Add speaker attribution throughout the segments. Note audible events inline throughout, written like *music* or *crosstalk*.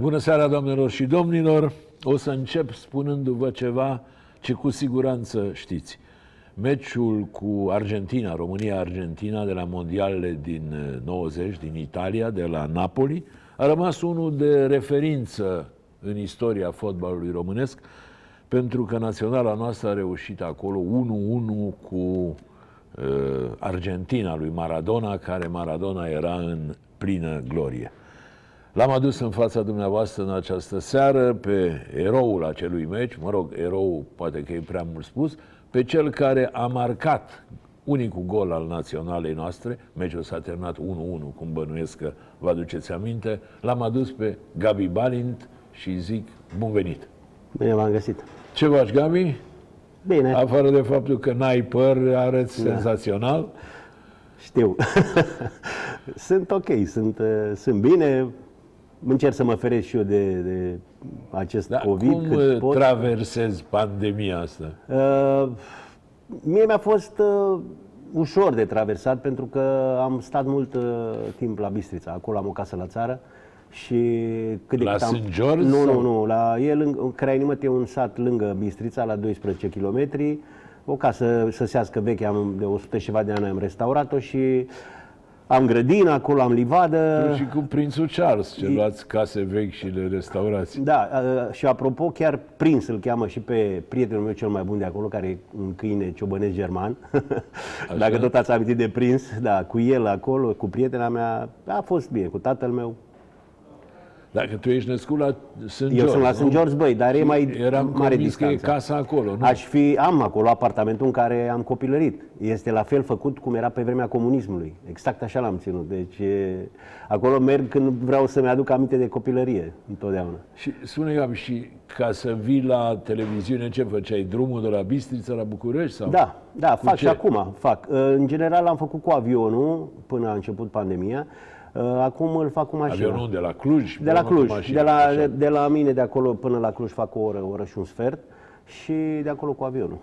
Speaker 1: Bună seara, doamnelor și domnilor! O să încep spunându-vă ceva ce cu siguranță știți. Meciul cu Argentina, România-Argentina de la mondialele din 90, din Italia, de la Napoli, a rămas unul de referință în istoria fotbalului românesc, pentru că naționala noastră a reușit acolo 1-1 cu uh, Argentina lui Maradona, care Maradona era în plină glorie. L-am adus în fața dumneavoastră în această seară pe eroul acelui meci, mă rog, erou poate că e prea mult spus, pe cel care a marcat unicul gol al naționalei noastre, meciul s-a terminat 1-1, cum bănuiesc că vă aduceți aminte, l-am adus pe Gabi Balint și zic bun venit.
Speaker 2: Bine v-am găsit.
Speaker 1: Ce faci, Gabi?
Speaker 2: Bine.
Speaker 1: Afară de faptul că n-ai păr, arăți da. senzațional.
Speaker 2: Știu. *laughs* sunt ok, sunt, uh, sunt bine, încerc să mă feresc și eu de, de acest
Speaker 1: da,
Speaker 2: COVID.
Speaker 1: Cum cât pot. traversezi pandemia asta? Uh,
Speaker 2: mie mi-a fost uh, ușor de traversat pentru că am stat mult uh, timp la Bistrița. Acolo am o casă la țară. Și
Speaker 1: cât de la cât am... St. George?
Speaker 2: Nu, nu, nu. La el, în Crainimăt e un sat lângă Bistrița, la 12 km. O casă săsească veche, am de 100 și ceva de ani am restaurat-o și am grădină, acolo am livadă.
Speaker 1: Tu și cu prințul Charles, ce luați case vechi și le restaurați.
Speaker 2: Da, și apropo, chiar prinț îl cheamă și pe prietenul meu cel mai bun de acolo, care e un câine ciobănesc german. *laughs* Dacă tot ați amintit de prinț, da, cu el acolo, cu prietena mea, a fost bine, cu tatăl meu.
Speaker 1: Dacă tu ești născut la St.
Speaker 2: George, Eu sunt la St. George, băi, dar e mai
Speaker 1: Eram
Speaker 2: mare distanță.
Speaker 1: că e casa acolo, nu?
Speaker 2: Aș fi, am acolo apartamentul în care am copilărit. Este la fel făcut cum era pe vremea comunismului. Exact așa l-am ținut. Deci e, acolo merg când vreau să-mi aduc aminte de copilărie, întotdeauna.
Speaker 1: Și spune Gabi, și ca să vii la televiziune, ce făceai? Drumul de la Bistrița la București? Sau?
Speaker 2: Da, da, fac ce? și acum. Fac. În general am făcut cu avionul până a început pandemia. Uh, acum îl fac cu mașina.
Speaker 1: Avionul de la Cluj?
Speaker 2: De la Cluj. de, la, de la mine de acolo până la Cluj fac o oră, o oră și un sfert și de acolo cu avionul.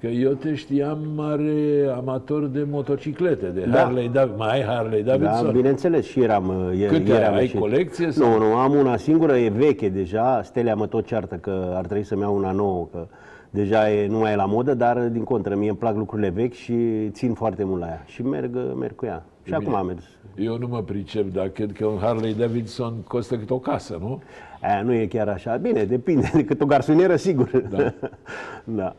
Speaker 1: Că eu te știam mare amator de motociclete, de da. Harley Davidson. Mai ai Harley Davidson?
Speaker 2: Da, bineînțeles, și eram...
Speaker 1: Câte eram ai? colecție? Sau?
Speaker 2: Nu, nu, am una singură, e veche deja. Stelea mă tot ceartă că ar trebui să-mi iau una nouă, că deja e, nu mai e la modă, dar din contră, mie îmi plac lucrurile vechi și țin foarte mult la ea. Și merg, merg cu ea. Și e acum am mers.
Speaker 1: Eu nu mă pricep, dar cred că un Harley Davidson costă cât o casă, nu?
Speaker 2: A, nu e chiar așa. Bine, depinde. *laughs* Cât o garsonieră, sigur. Da. *laughs*
Speaker 1: da.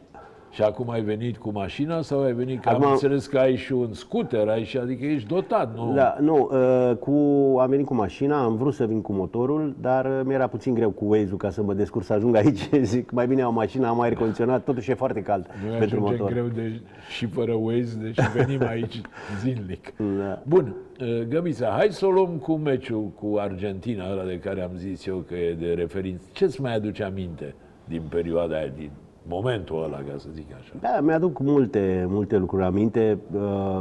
Speaker 1: Și acum ai venit cu mașina sau ai venit, că acum... am înțeles că ai și un scooter, ai și, adică ești dotat, nu?
Speaker 2: Da, nu, uh, cu, am venit cu mașina, am vrut să vin cu motorul, dar uh, mi-era puțin greu cu Waze-ul ca să mă descurc să ajung aici. *laughs* Zic, mai bine am mașina, am aer condiționat, totuși e foarte cald
Speaker 1: Noi
Speaker 2: pentru motor.
Speaker 1: greu de, și fără Waze, deci venim aici *laughs* zilnic. Da. Bun, uh, Gămița, hai să o luăm cu meciul cu Argentina, ăla de care am zis eu că e de referință. Ce-ți mai aduce aminte din perioada aia, din momentul ăla, ca să zic așa.
Speaker 2: Da, mi-aduc multe, multe lucruri aminte. Uh,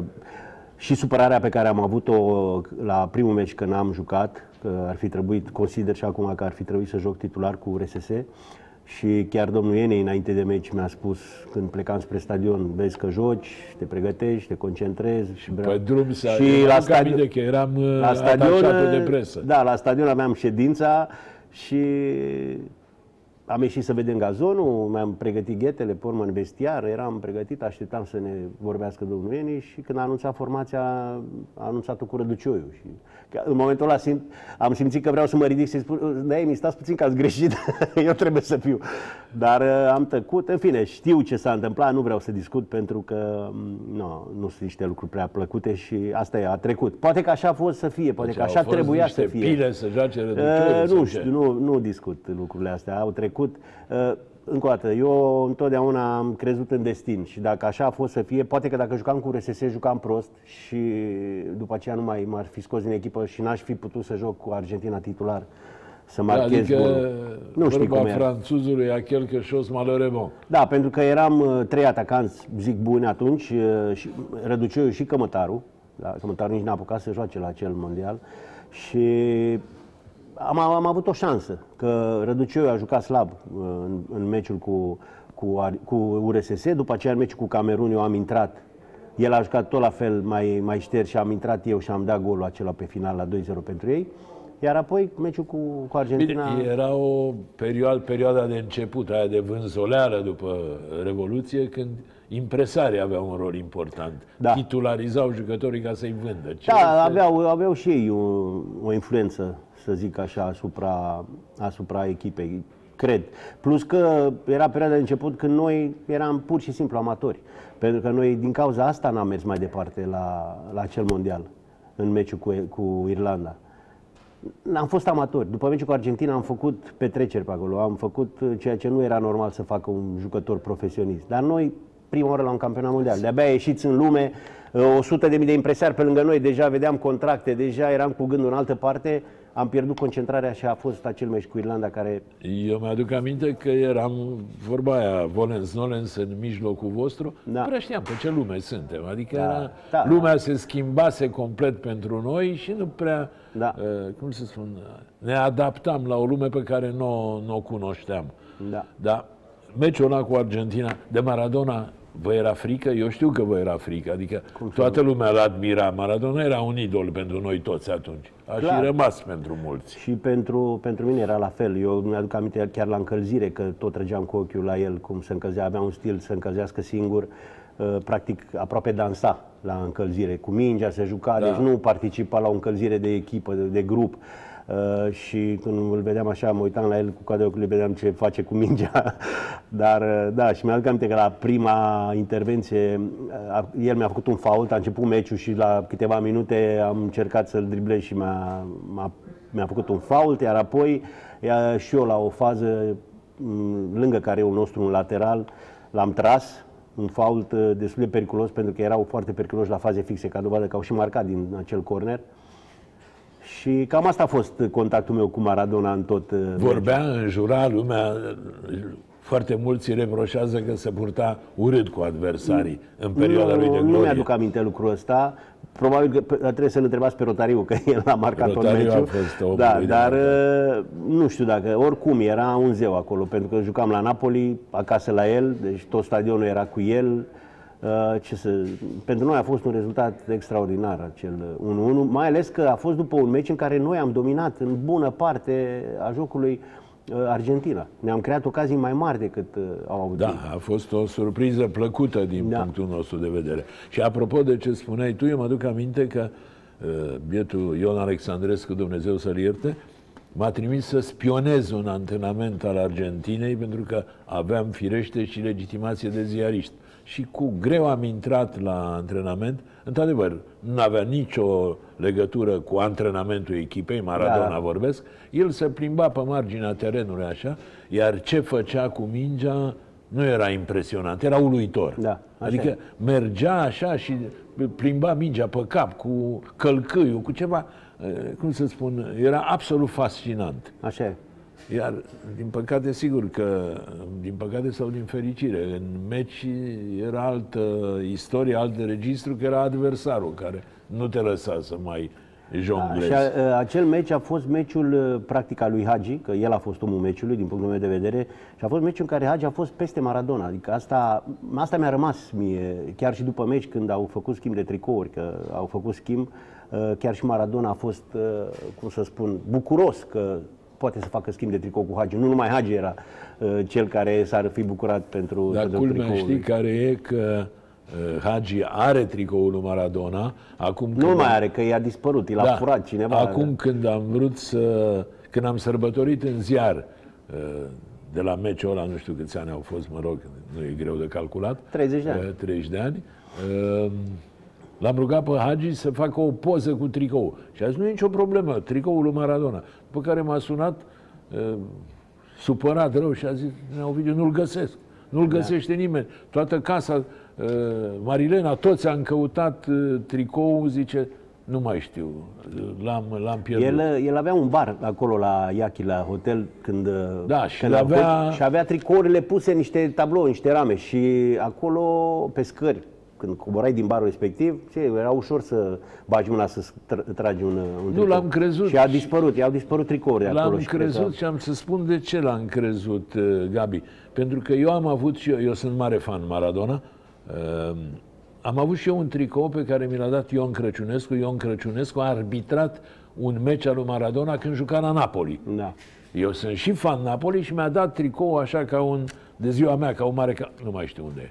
Speaker 2: și supărarea pe care am avut-o la primul meci când am jucat, că ar fi trebuit, consider și acum că ar fi trebuit să joc titular cu RSS. Și chiar domnul Ienei, înainte de meci, mi-a spus, când plecam spre stadion, vezi că joci, te pregătești, te concentrezi.
Speaker 1: Și pe drum să și la stadion, că eram la stadion, de presă.
Speaker 2: Da, la stadion aveam ședința și am ieșit să vedem gazonul, mi-am pregătit ghetele, pe urmă în vestiar, eram pregătit, așteptam să ne vorbească domnul Eni și când a anunțat formația, a anunțat-o cu Răducioiu. Și în momentul ăla simt, am simțit că vreau să mă ridic și să spun, da, mi stați puțin că ați greșit, *laughs* eu trebuie să fiu. Dar uh, am tăcut, în fine, știu ce s-a întâmplat, nu vreau să discut pentru că mm, nu, nu sunt niște lucruri prea plăcute și asta e, a trecut. Poate că așa a fost să fie, poate deci că așa trebuia să fie.
Speaker 1: pile să joace uh,
Speaker 2: Nu știu, nu, nu discut lucrurile astea, au trecut. Uh, încă o dată, eu întotdeauna am crezut în destin și dacă așa a fost să fie, poate că dacă jucam cu RSS, jucam prost și după aceea nu mai m-ar fi scos din echipă și n-aș fi putut să joc cu Argentina titular să marchez
Speaker 1: adică golul. Nu știu cum franțuzului e aquel că chose malheur bon.
Speaker 2: Da, pentru că eram uh, trei atacanți, zic buni atunci, uh, și Răducioiu și Cămătaru. Da, Cămătaru nici n-a apucat să joace la acel mondial. Și am, am avut o șansă, că Răduceu a jucat slab uh, în, în meciul cu, cu, cu URSS, după aceea în meciul cu Camerun eu am intrat El a jucat tot la fel mai, mai șters și am intrat eu și am dat golul acela pe final la 2-0 pentru ei. Iar apoi meciul cu, cu Argentina...
Speaker 1: Bine, era o perioadă, perioada de început, aia de vânzoleală după Revoluție, când impresarii aveau un rol important.
Speaker 2: Da.
Speaker 1: Titularizau jucătorii ca să-i vândă. Ce
Speaker 2: Da, aveau, aveau și ei o, o influență, să zic așa, asupra, asupra echipei, cred. Plus că era perioada de început când noi eram pur și simplu amatori. Pentru că noi, din cauza asta, n-am mers mai departe la, la acel mondial, în meciul cu, cu Irlanda. Am fost amatori. După meciul cu Argentina am făcut petreceri pe acolo, am făcut ceea ce nu era normal să facă un jucător profesionist. Dar noi, prima oară la un campionat mondial, de-abia ieșiți în lume, 100 de mii de impresari pe lângă noi, deja vedeam contracte, deja eram cu gândul în altă parte, am pierdut concentrarea și a fost acel meci cu Irlanda care...
Speaker 1: Eu mi-aduc aminte că eram, vorba aia, volens nolens în mijlocul vostru,
Speaker 2: Da.
Speaker 1: nu prea știam pe ce lume suntem. Adică
Speaker 2: Da,
Speaker 1: era,
Speaker 2: da.
Speaker 1: lumea se schimbase complet pentru noi și nu prea,
Speaker 2: Da.
Speaker 1: uh, cum să spun, ne adaptam la o lume pe care nu, nu o cunoșteam.
Speaker 2: Da.
Speaker 1: Da, meciul ăla cu Argentina, de Maradona, vă era frică? Eu știu că vă era frică, adică toată lumea îl admira. Maradona era un idol pentru noi toți atunci. A
Speaker 2: Clar.
Speaker 1: și rămas pentru mulți.
Speaker 2: Și pentru, pentru mine era la fel. Eu mi-aduc aminte chiar la încălzire, că tot trăgeam cu ochiul la el, cum se încălzea, avea un stil să încălzească singur. Uh, Practic, aproape dansa la încălzire. Cu mingea se juca,
Speaker 1: Da.
Speaker 2: deci nu participa la o încălzire de echipă, de, de grup. Uh, și când îl vedeam așa, mă uitam la el cu coada de ochiului, vedeam ce face cu mingea. *laughs* Dar, uh, da, și mi-aduc aminte că la prima intervenție, uh, el mi-a făcut un fault, a început meciul și la câteva minute am încercat să-l driblez și mi-a, m-a, mi-a făcut un fault, iar apoi ea, și eu la o fază m, lângă careul nostru, un lateral, l-am tras, un fault uh, destul de periculos pentru că erau foarte periculoși la faze fixe, ca dovadă că au și marcat din acel corner. Și cam asta a fost contactul meu cu Maradona în tot uh,
Speaker 1: Vorbea, înjura lumea, foarte mulți îi reproșează că se purta urât cu adversarii în perioada lui de
Speaker 2: nu, nu
Speaker 1: glorie.
Speaker 2: mi-aduc aminte lucrul ăsta. Probabil că pe- trebuie să-l întrebați pe Rotariu, că el a marcat tot
Speaker 1: Rotariu a
Speaker 2: meciul.
Speaker 1: fost omul
Speaker 2: da,
Speaker 1: lui de
Speaker 2: dar
Speaker 1: marcat.
Speaker 2: uh, nu știu dacă, oricum era un zeu acolo, pentru că jucam la Napoli, acasă la el, deci tot stadionul era cu el. Uh, Ce să, pentru noi a fost un rezultat extraordinar acel 1-1, mai ales că a fost după un meci în care noi am dominat în bună parte a jocului uh, Argentina. Ne-am creat ocazii mai mari decât uh, au avut ei.
Speaker 1: Da, a fost o surpriză plăcută din
Speaker 2: Da.
Speaker 1: punctul nostru de vedere. Și apropo de ce spuneai tu, eu mă aduc aminte că uh, bietul Ion Alexandrescu, Dumnezeu să-l ierte, m-a trimis să spionez un antrenament al Argentinei pentru că aveam firește și legitimație de ziarist. Și cu greu am intrat la antrenament. Într-adevăr, nu avea nicio legătură cu antrenamentul echipei, Maradona
Speaker 2: Da.
Speaker 1: vorbesc. El se plimba pe marginea terenului așa, iar ce făcea cu mingea nu era impresionant, era uluitor.
Speaker 2: Da, așa
Speaker 1: adică
Speaker 2: e.
Speaker 1: mergea așa și plimba mingea pe cap cu călcâiul, cu ceva, eh, cum să spun, era absolut fascinant.
Speaker 2: Așa e.
Speaker 1: Iar, din păcate, sigur că, din păcate sau din fericire, în meci era altă istorie, alt registru, că era adversarul care nu te lăsa să mai jonglezi.
Speaker 2: Și a, a, acel meci a fost meciul uh, practic al lui Hagi, că el a fost omul meciului din punctul meu de vedere, și a fost meciul în care Hagi a fost peste Maradona. Adică asta, asta mi-a rămas mie, chiar și după meci când au făcut schimb de tricouri, că au făcut schimb, uh, chiar și Maradona a fost, uh, cum să spun, bucuros că poate să facă schimb de tricou cu Hagi. Nu numai Hagi era uh, cel care s-ar fi bucurat pentru,
Speaker 1: Dar
Speaker 2: pentru
Speaker 1: culmea
Speaker 2: tricoul
Speaker 1: știi
Speaker 2: lui.
Speaker 1: care e că uh, Hagi are tricoul lui Maradona. Acum
Speaker 2: Nu
Speaker 1: când
Speaker 2: mai
Speaker 1: am-
Speaker 2: are, că i-a dispărut, i l-a
Speaker 1: Da.
Speaker 2: furat cineva.
Speaker 1: Acum când am vrut să... Când am sărbătorit în ziar uh, de la meciul ăla, nu știu câți ani au fost, mă rog, nu e greu de calculat.
Speaker 2: 30 de ani.
Speaker 1: Uh, 30 de ani. Uh, L-am rugat pe Hagi să facă o poză cu tricou. Și a zis, nu e nicio problemă, tricoul lui Maradona. După care m-a sunat uh, supărat rău și a zis, Ovidiu, nu-l găsesc. Nu-l
Speaker 2: Da.
Speaker 1: găsește nimeni. Toată casa, uh, Marilena, toți am căutat uh, tricou, zice, nu mai știu, l-am, l-am pierdut.
Speaker 2: El, el avea un bar acolo la Iachi, la hotel, când,
Speaker 1: Da, și
Speaker 2: când am
Speaker 1: avea-
Speaker 2: fost, și avea tricourile puse în niște tablouri, în niște rame și acolo pe scări, când coborai din barul respectiv, ce, era ușor să bagi mâna să tr- tragi un, un tricou.
Speaker 1: l-am crezut.
Speaker 2: Și a dispărut, i-au dispărut tricourile acolo.
Speaker 1: L-am
Speaker 2: și cred
Speaker 1: crezut
Speaker 2: că-
Speaker 1: și am să spun de ce l-am crezut, uh, Gabi. Pentru că eu am avut și eu, eu sunt mare fan Maradona, uh, am avut și eu un tricou pe care mi l-a dat Ion Crăciunescu. Ion Crăciunescu a arbitrat un meci al lui Maradona când juca la Napoli.
Speaker 2: Da.
Speaker 1: Eu sunt și fan Napoli și mi-a dat tricou așa ca un, de ziua mea, ca un mare, ca, nu mai știu unde e.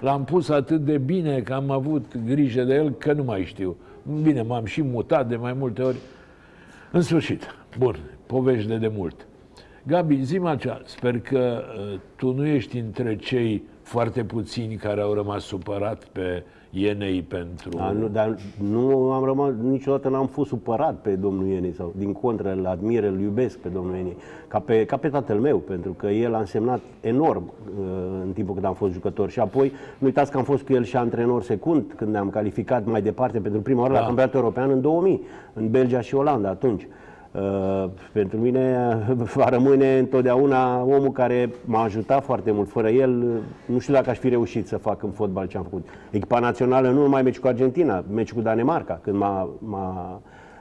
Speaker 1: L-am pus atât de bine că am avut grijă de el că nu mai știu. Bine, m-am și mutat de mai multe ori. În sfârșit, bun, povești de demult. Gabi, zi așa, sper că uh, tu nu ești între cei foarte puțini care au rămas supărat pe Ienei pentru...
Speaker 2: Da, nu, dar nu am rămas, niciodată n-am fost supărat pe domnul Ienei sau din contră îl admir, îl iubesc pe domnul Ienei, ca pe, ca pe tatăl meu, pentru că el a însemnat enorm uh, în timpul când am fost jucător și apoi nu uitați că am fost cu el și antrenor secund când ne-am calificat mai departe pentru prima oară
Speaker 1: Da.
Speaker 2: la campionatul european în 2000, în Belgia și Olanda atunci. Uh, pentru mine *laughs* va rămâne întotdeauna omul care m-a ajutat foarte mult. Fără el, uh, nu știu dacă aș fi reușit să fac în fotbal ce am făcut. Echipa națională, nu numai meciul cu Argentina, meciul cu Danemarca, când m-a, m-a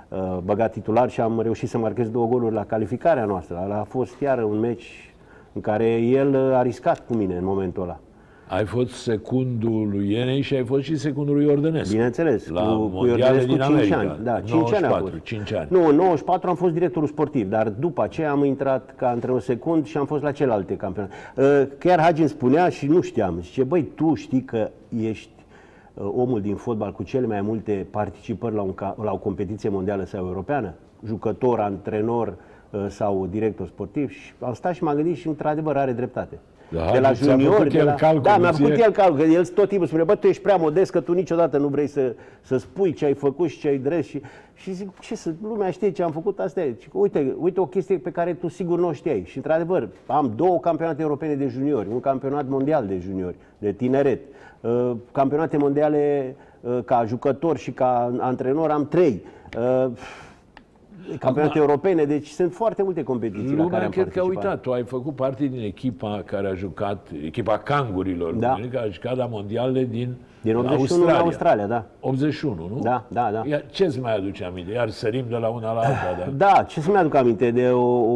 Speaker 2: uh, băgat titular și am reușit să marchez două goluri la calificarea noastră. Ăla a fost iar un meci în care el uh, a riscat cu mine în momentul ăla.
Speaker 1: Ai fost secundul lui Ienei și ai fost și secundul lui Ordănescu.
Speaker 2: Bineînțeles,
Speaker 1: La
Speaker 2: cu, cu
Speaker 1: mondiale
Speaker 2: Iordănescu
Speaker 1: din
Speaker 2: 5
Speaker 1: America.
Speaker 2: ani. Da, 5 ani a
Speaker 1: 94,
Speaker 2: fost.
Speaker 1: 5 ani.
Speaker 2: Nu, în 94 am fost directorul sportiv, dar după aceea am intrat ca antrenor secund și am fost la celelalte campionate. Uh, Chiar Hagi îmi spunea și nu știam, zice, băi, tu știi că ești uh, omul din fotbal cu cele mai multe participări la, un, ca- la o competiție mondială sau europeană? Jucător, antrenor uh, sau director sportiv? Și am stat și m-am gândit și într-adevăr are dreptate.
Speaker 1: Da,
Speaker 2: de la
Speaker 1: ți-a făcut
Speaker 2: juniori, de
Speaker 1: el
Speaker 2: la...
Speaker 1: calculul
Speaker 2: da, mi-a făcut
Speaker 1: ție?
Speaker 2: el calcul, că el tot timpul spune, bă, tu ești prea modest, că tu niciodată nu vrei să, să spui ce ai făcut și ce ai drept și, și zic, ce să, lumea știe ce am făcut, asta e. Și, uite, uite o chestie pe care tu sigur nu o știai. Și într-adevăr, am două campionate europene de juniori, un campionat mondial de juniori, de tineret, uh, campionate mondiale uh, ca jucător și ca antrenor am trei. Uh, campionate europene, deci sunt foarte multe competiții la care
Speaker 1: Lumea
Speaker 2: am
Speaker 1: cred că a
Speaker 2: participat.
Speaker 1: uitat. Tu ai făcut parte din echipa care a jucat, echipa cangurilor,
Speaker 2: Da.
Speaker 1: cum e, care a jucat la mondiale din,
Speaker 2: Din 81
Speaker 1: Australia.
Speaker 2: în Australia, da.
Speaker 1: 81, nu?
Speaker 2: Da, da, da.
Speaker 1: Iar ce-ți mai aduce aminte? Iar sărim de la una la alta, da?
Speaker 2: Da, ce să-mi aduc aminte de o, o,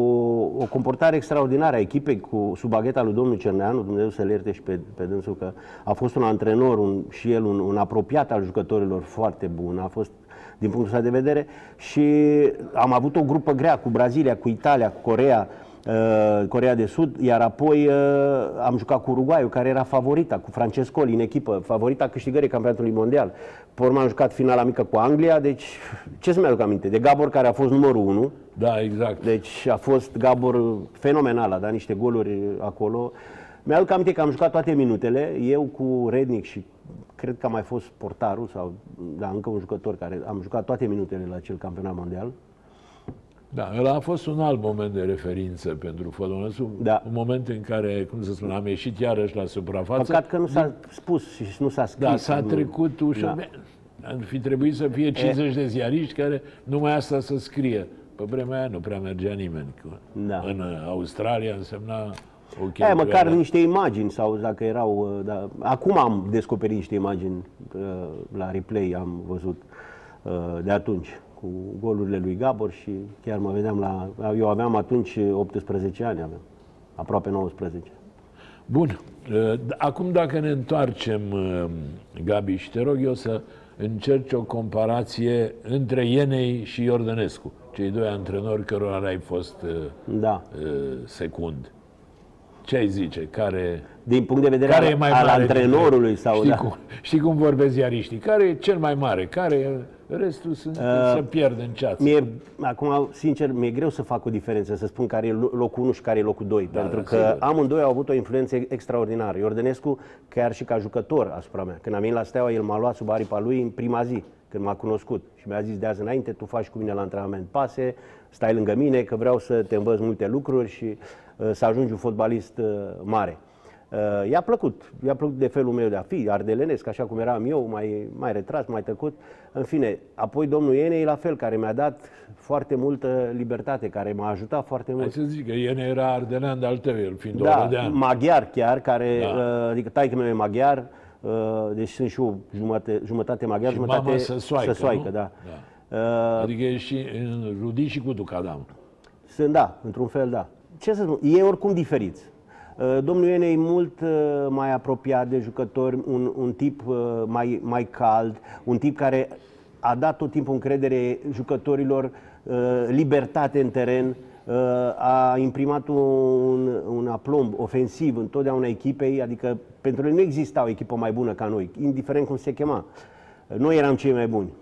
Speaker 2: o comportare extraordinară a echipei cu sub bagheta lui domnul Cerneanu, Dumnezeu să-l ierte și pe, pe dânsul că a fost un antrenor un, și el un, un apropiat al jucătorilor foarte bun, a fost din punctul ăsta de vedere și am avut o grupă grea cu Brazilia, cu Italia, cu Corea, uh, Corea de Sud, iar apoi uh, am jucat cu Uruguayul, care era favorita, cu Francescoli în echipă, favorita câștigării campionatului mondial. Pe urmă am jucat finala mică cu Anglia, deci ce să-mi aduc aminte? De Gabor, care a fost numărul 1,
Speaker 1: Da, exact.
Speaker 2: deci a fost Gabor fenomenal, a dat niște goluri acolo. Mi-aduc aminte că am jucat toate minutele, eu cu Rednic și cred că a mai fost portarul sau da, încă un jucător care am jucat toate minutele la acel campionat mondial.
Speaker 1: Da, ăla a fost un alt moment de referință pentru fotbalul nostru.
Speaker 2: Da.
Speaker 1: Un moment în care, cum să spun, am ieșit iarăși la suprafață.
Speaker 2: Păcat că nu s-a spus și nu s-a scris.
Speaker 1: Da, s-a
Speaker 2: nu-
Speaker 1: trecut ușor.
Speaker 2: Da.
Speaker 1: Ar fi trebuit să fie 50 de ziariști care numai asta să scrie. Pe vremea aia nu prea mergea nimeni. Cu-
Speaker 2: Da.
Speaker 1: În uh, Australia însemna o
Speaker 2: E,
Speaker 1: cheltuială.
Speaker 2: măcar niște imagini sau dacă erau... uh, Da, acum am descoperit niște imagini uh, la replay, am văzut uh, de atunci cu golurile lui Gabor și chiar mă vedeam la... Eu aveam atunci 18 ani, aveam, aproape 19.
Speaker 1: Bun. Uh, Acum dacă ne întoarcem, uh, Gabi, și te rog eu să încerci o comparație între Ienei și Iordănescu, cei doi antrenori cărora ai fost uh,
Speaker 2: Da.
Speaker 1: uh, secund. Ce ai zice? Care,
Speaker 2: Din punct de vedere
Speaker 1: care
Speaker 2: al,
Speaker 1: e mai
Speaker 2: al
Speaker 1: mare?
Speaker 2: antrenorului
Speaker 1: dintre- *laughs*
Speaker 2: sau...
Speaker 1: Știi,
Speaker 2: Da.
Speaker 1: cum, știi cum vorbesc ziariștii? Care e cel mai mare? Care restul sunt, uh, se pierd în ceață?
Speaker 2: Mie, acum, sincer, mi-e greu să fac o diferență, să spun care e lo- locul 1 și care e locul 2,
Speaker 1: Da,
Speaker 2: pentru
Speaker 1: da,
Speaker 2: că
Speaker 1: sigur.
Speaker 2: amândoi au avut o influență extraordinară. Iordănescu, chiar și ca jucător asupra mea. Când am venit la Steaua, el m-a luat sub aripa lui în prima zi, când m-a cunoscut. Și mi-a zis de azi înainte, tu faci cu mine la antrenament pase, stai lângă mine, că vreau să te învăț multe lucruri și uh, să ajungi un fotbalist uh, mare. Uh, i-a plăcut, i-a plăcut de felul meu de a fi, ardelenesc, așa cum eram eu, mai, mai retras, mai tăcut. În fine, apoi domnul Ienei la fel, care mi-a dat foarte multă libertate, care m-a ajutat foarte
Speaker 1: Hai
Speaker 2: mult.
Speaker 1: să zic că Iene era ardelean de-al tău, el fiind
Speaker 2: Da,
Speaker 1: orodean.
Speaker 2: maghiar chiar, care,
Speaker 1: Da.
Speaker 2: uh, adică taică meu e maghiar, uh, deci sunt și eu jumătate, jumătate maghiar,
Speaker 1: Și
Speaker 2: jumătate
Speaker 1: mama săsoaică,
Speaker 2: săsoaică,
Speaker 1: nu?
Speaker 2: da.
Speaker 1: Da.
Speaker 2: Uh,
Speaker 1: Adică e și în Rudi și cu Ducadam.
Speaker 2: Sunt, da, într-un fel, da. Ce să spun, e oricum diferiți. Uh, Domnul Iene e mult uh, mai apropiat de jucători, un, un tip uh, mai, mai cald, un tip care a dat tot timpul încredere jucătorilor, uh, libertate în teren, uh, a imprimat un, un aplomb ofensiv întotdeauna echipei, adică pentru el nu exista o echipă mai bună ca noi, indiferent cum se chema. Noi eram cei mai buni.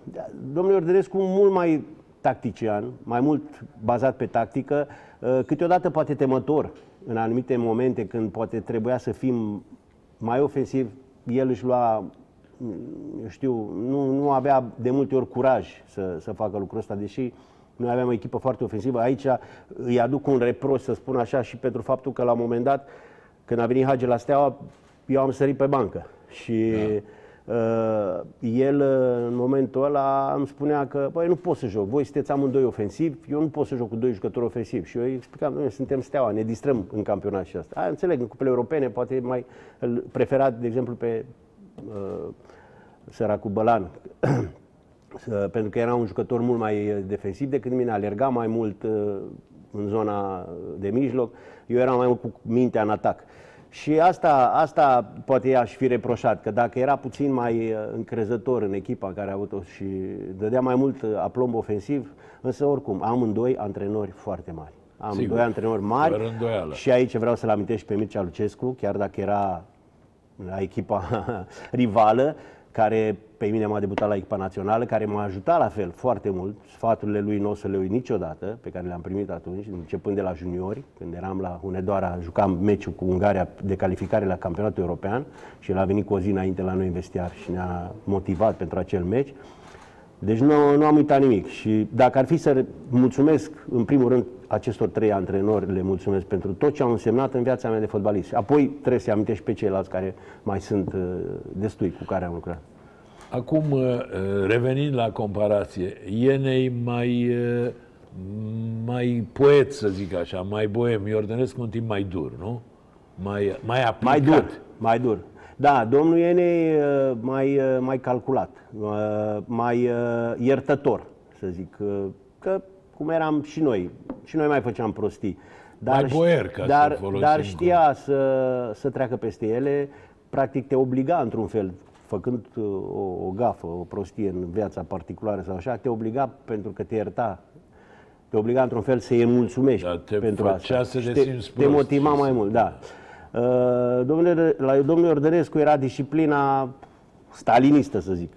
Speaker 2: Domnul Iordărescu mult mai tactician, mai mult bazat pe tactică, uh, câteodată poate temător în anumite momente când poate trebuia să fim mai ofensiv, el își lua eu știu, nu, nu avea de multe ori curaj să, să facă lucrul ăsta, deși noi aveam o echipă foarte ofensivă. Aici îi aduc un reproș, să spun așa, și pentru faptul că la un moment dat, când a venit Hage la Steaua, eu am sărit pe bancă. Și da. Uh, el, în momentul ăla, îmi spunea că, băi, nu pot să joc, voi sunteți amândoi ofensivi, eu nu pot să joc cu doi jucători ofensivi. Și eu îi explicam, noi suntem Steaua, ne distrăm în campionat și asta. Aia, înțeleg, în cupele europene, poate mai îl preferat, de exemplu, pe uh, săracul Bălan, *clears throat* pentru că era un jucător mult mai defensiv decât mine, alerga mai mult uh, în zona de mijloc, eu eram mai mult cu mintea în atac. Și asta, asta poate i-aș fi reproșat, că dacă era puțin mai uh, încrezător în echipa care a avut-o și dădea mai mult uh, aplomb ofensiv, însă oricum, amândoi antrenori foarte mari. Am
Speaker 1: Sigur.
Speaker 2: doi antrenori mari
Speaker 1: Fără îndoială.
Speaker 2: și aici vreau să-l amintesc pe Mircea Lucescu, chiar dacă era la echipa *laughs* rivală, care pe mine m-a debutat la echipa națională, care m-a ajutat la fel foarte mult. Sfaturile lui nu o să le uit niciodată, pe care le-am primit atunci, începând de la juniori, când eram la Hunedoara, jucam meciul cu Ungaria de calificare la campionatul european și el a venit cu o zi înainte la noi în vestiar și ne-a motivat pentru acel meci. Deci nu, nu am uitat nimic și dacă ar fi să mulțumesc în primul rând acestor trei antrenori, le mulțumesc pentru tot ce au însemnat în viața mea de fotbalist. Apoi trebuie să-i amintești pe ceilalți care mai sunt uh, destui cu care am lucrat.
Speaker 1: Acum, uh, revenind la comparație, Ienei mai, uh, mai poet, să zic așa, mai boem, Iordănescu un timp mai dur, nu? Mai, mai aplicat.
Speaker 2: Mai dur, mai dur. Da, domnul Iene uh, mai, uh, mai calculat, uh, mai uh, iertător, să zic, uh, că cum eram și noi, și noi mai făceam prostii.
Speaker 1: Mai boier, ca să
Speaker 2: dar,
Speaker 1: folosim
Speaker 2: dar
Speaker 1: cum-
Speaker 2: știa să, să treacă peste ele, practic te obliga într-un fel, făcând uh, o, o gafă, o prostie în viața particulară sau așa, te obliga pentru că te ierta te obliga într-un fel să-i mulțumești
Speaker 1: Da, te
Speaker 2: pentru
Speaker 1: făcea
Speaker 2: asta.
Speaker 1: să
Speaker 2: Și
Speaker 1: te
Speaker 2: te,
Speaker 1: simți
Speaker 2: te
Speaker 1: prost
Speaker 2: motiva
Speaker 1: și
Speaker 2: mai
Speaker 1: să-
Speaker 2: mult, da. Uh, Domnule, la domnul Iordărescu era disciplina stalinistă, să zic.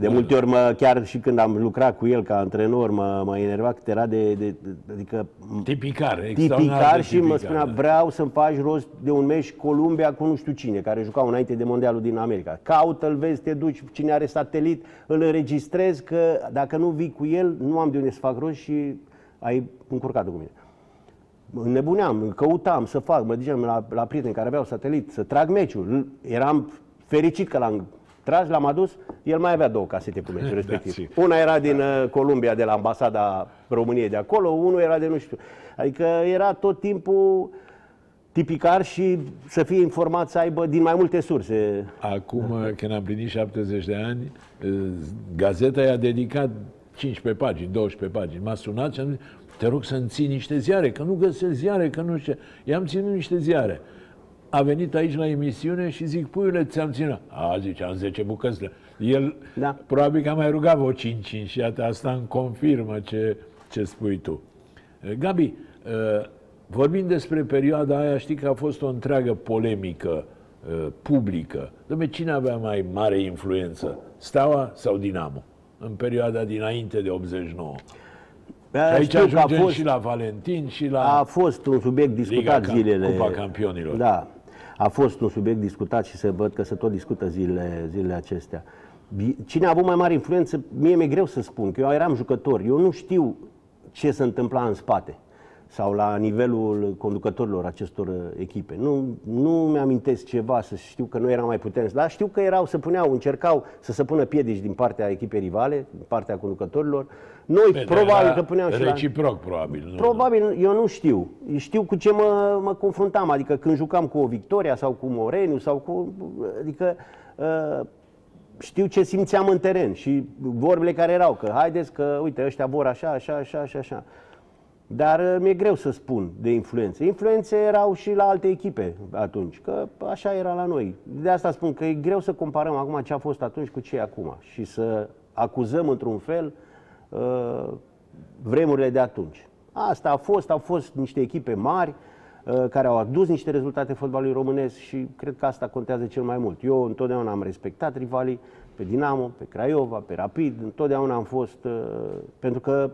Speaker 2: De multe ori, mă, chiar și când am lucrat cu el ca antrenor, mă, mă enerva cât era de, de, de adică
Speaker 1: Tipicar, extraordinar
Speaker 2: tipicar
Speaker 1: de
Speaker 2: și mă
Speaker 1: tipicar,
Speaker 2: spunea
Speaker 1: da.
Speaker 2: vreau să-mi faci rost de un meci Columbia cu nu știu cine, care jucau înainte de mondialul din America. Caută-l, vezi, te duci, cine are satelit, îl înregistrezi că dacă nu vii cu el, nu am de unde să fac rost și ai încurcat-o cu mine. Nebuneam, căutam să fac, mă duceam la, la prieteni care aveau satelit, să trag meciul. Eram fericit că l-am tras, l-am adus, el mai avea două casete cu meciul *laughs* respectiv.
Speaker 1: sigur.
Speaker 2: Una era din uh, Columbia, de la ambasada României de acolo, unul era de nu știu. Adică era tot timpul tipicar și să fie informat, să aibă din mai multe surse.
Speaker 1: Acum, când am plinit 70 de ani, eh, gazeta i-a dedicat 15 pagini, 12 pagini. M-a sunat și am zis, te rog să-mi ții niște ziare, că nu găsesc ziare, că nu știu. ce." I-am ținut niște ziare. A venit aici la emisiune și zic, puiule, ți-am ținut. A, zice, am 10 bucăți. de-" El,
Speaker 2: Da.
Speaker 1: probabil că a mai rugat vreo 5 și iată, asta îmi confirmă ce, ce spui tu. Eh, Gabi, eh, vorbind despre perioada aia, știi că a fost o întreagă polemică eh, publică. Dom'le, cine avea mai mare influență? Steaua sau Dinamo? În perioada dinainte de 89. Aici
Speaker 2: Știu că a
Speaker 1: ajungem
Speaker 2: fost,
Speaker 1: și la Valentin și la...
Speaker 2: a fost un subiect discutat
Speaker 1: Liga Cam-
Speaker 2: zilele...
Speaker 1: Cupa Campionilor.
Speaker 2: Da, a fost un subiect discutat și se văd că se tot discută zilele, zilele acestea. Cine a avut mai mare influență, mie mi-e greu să spun, că eu eram jucător, eu nu știu ce se întâmpla în spate sau la nivelul conducătorilor acestor uh, echipe. Nu, nu mi-amintesc ceva să știu că nu eram mai puternici, dar știu că erau, să puneau, încercau să se pună piedici din partea echipei rivale, din partea conducătorilor. Noi
Speaker 1: Bine,
Speaker 2: probabil
Speaker 1: era
Speaker 2: că puneam și la...
Speaker 1: Reciproc, probabil. Nu?
Speaker 2: Probabil, eu nu știu. Știu cu ce mă, mă confruntam, adică când jucam cu o Victoria sau cu Moreniu sau cu... Adică uh, știu ce simțeam în teren și vorbele care erau, că haideți că, uite, ăștia vor așa, așa, așa, așa, așa. Dar uh, mi-e greu să spun de influențe. Influențe erau și la alte echipe atunci, că așa era la noi. De asta spun că e greu să comparăm acum ce a fost atunci cu ce e acum și să acuzăm într-un fel uh, vremurile de atunci. Asta a fost, au fost niște echipe mari uh, care au adus niște rezultate fotbalului românesc și cred că asta contează cel mai mult. Eu întotdeauna am respectat rivalii pe Dinamo, pe Craiova, pe Rapid, întotdeauna am fost, uh, pentru că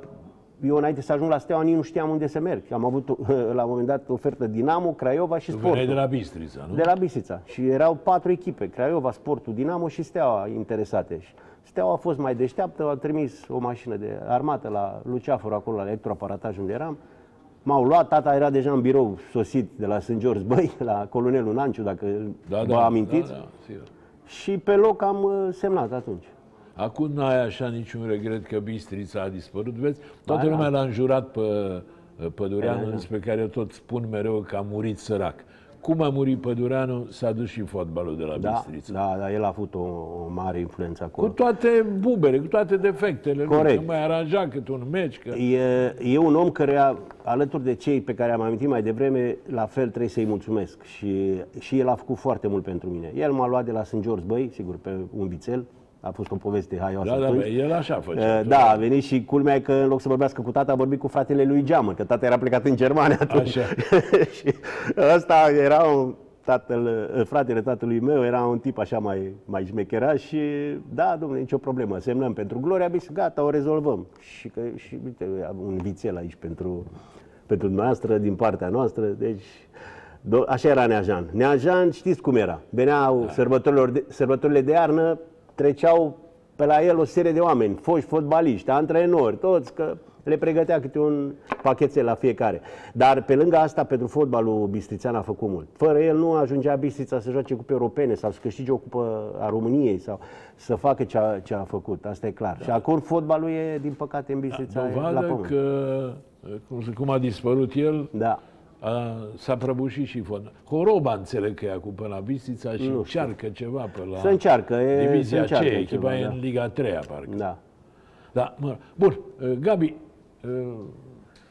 Speaker 2: eu înainte să ajung la Steaua nici nu știam unde să merg. Am avut la un moment dat ofertă Dinamo, Craiova și
Speaker 1: Tu
Speaker 2: Sportul.
Speaker 1: veneai de la Bistrița, nu?
Speaker 2: De la Bistrița. Și erau patru echipe, Craiova, Sportul, Dinamo și Steaua interesate. Și Steaua a fost mai deșteaptă, a trimis o mașină de armată la Luceafăru, acolo la electroaparataj unde eram. M-au luat, tata era deja în birou sosit de la St. George *laughs* Băi, la colonelul Nanciu, dacă vă amintiți.
Speaker 1: Da, da, sigur.
Speaker 2: Și pe loc am uh, semnat atunci.
Speaker 1: Acum n-ai așa niciun regret că Bistrița a dispărut, vezi? Toată
Speaker 2: Ba,
Speaker 1: lumea
Speaker 2: da.
Speaker 1: l-a înjurat pe Pădureanu, despre care eu tot spun mereu că a murit sărac. Cum a murit Pădureanu, s-a dus și fotbalul de la
Speaker 2: Da,
Speaker 1: Bistrița.
Speaker 2: da, da, el a avut o, o mare influență
Speaker 1: Cu
Speaker 2: acolo.
Speaker 1: toate bubere, cu toate defectele lui,
Speaker 2: Corect.
Speaker 1: că mai aranja câte un meci, că...
Speaker 2: E, e un om care, a, alături de cei pe care am amintit mai devreme, la fel trebuie să-i mulțumesc. Și, și el a făcut foarte mult pentru mine. El m-a luat de la St. George Băi, sigur, pe un vițel. A fost o poveste haioasă
Speaker 1: Da, da,
Speaker 2: atunci.
Speaker 1: bă, el așa făcea.
Speaker 2: Uh, Da, a venit și culmea că în loc să vorbească cu tata, a vorbit cu fratele lui Geamă, că tata era plecat în Germania atunci.
Speaker 1: Așa. *laughs*
Speaker 2: și ăsta era un tatăl, uh, fratele tatălui meu, era un tip așa mai, mai șmecheraș și da, domnule, nicio problemă, semnăm pentru Gloria Bis, gata, o rezolvăm. Și, că, și uite, am un vițel aici pentru, pentru dumneavoastră, din partea noastră, deci do- așa era Neajan. Neajan, știți cum era, veneau da. sărbătorile, de, sărbătorile de iarnă, treceau pe la el o serie de oameni, foști fotbaliști, antrenori, toți, că le pregătea câte un pachetel la fiecare. Dar pe lângă asta, pentru fotbalul bistrițean a făcut mult. Fără el nu ajungea Bistrița să joace cupe europene sau să câștige o cupă a României sau să facă ce a, ce a făcut. Asta e clar. Da. Și acum fotbalul e, din păcate, în Bistrița e la
Speaker 1: Dovadă
Speaker 2: pământ.
Speaker 1: că, cum, cum a dispărut el,
Speaker 2: Da.
Speaker 1: A, s-a prăbușit și fotbal. Horoba înțeleg că e acum pe la Bistrița și
Speaker 2: Nu
Speaker 1: încearcă ceva pe la
Speaker 2: Să încearcă, e,
Speaker 1: divizia
Speaker 2: să încearcă
Speaker 1: aceea, echipa
Speaker 2: ceva,
Speaker 1: e
Speaker 2: da.
Speaker 1: în Liga 3 parcă.
Speaker 2: Da.
Speaker 1: Da, mă, bun, Gabi,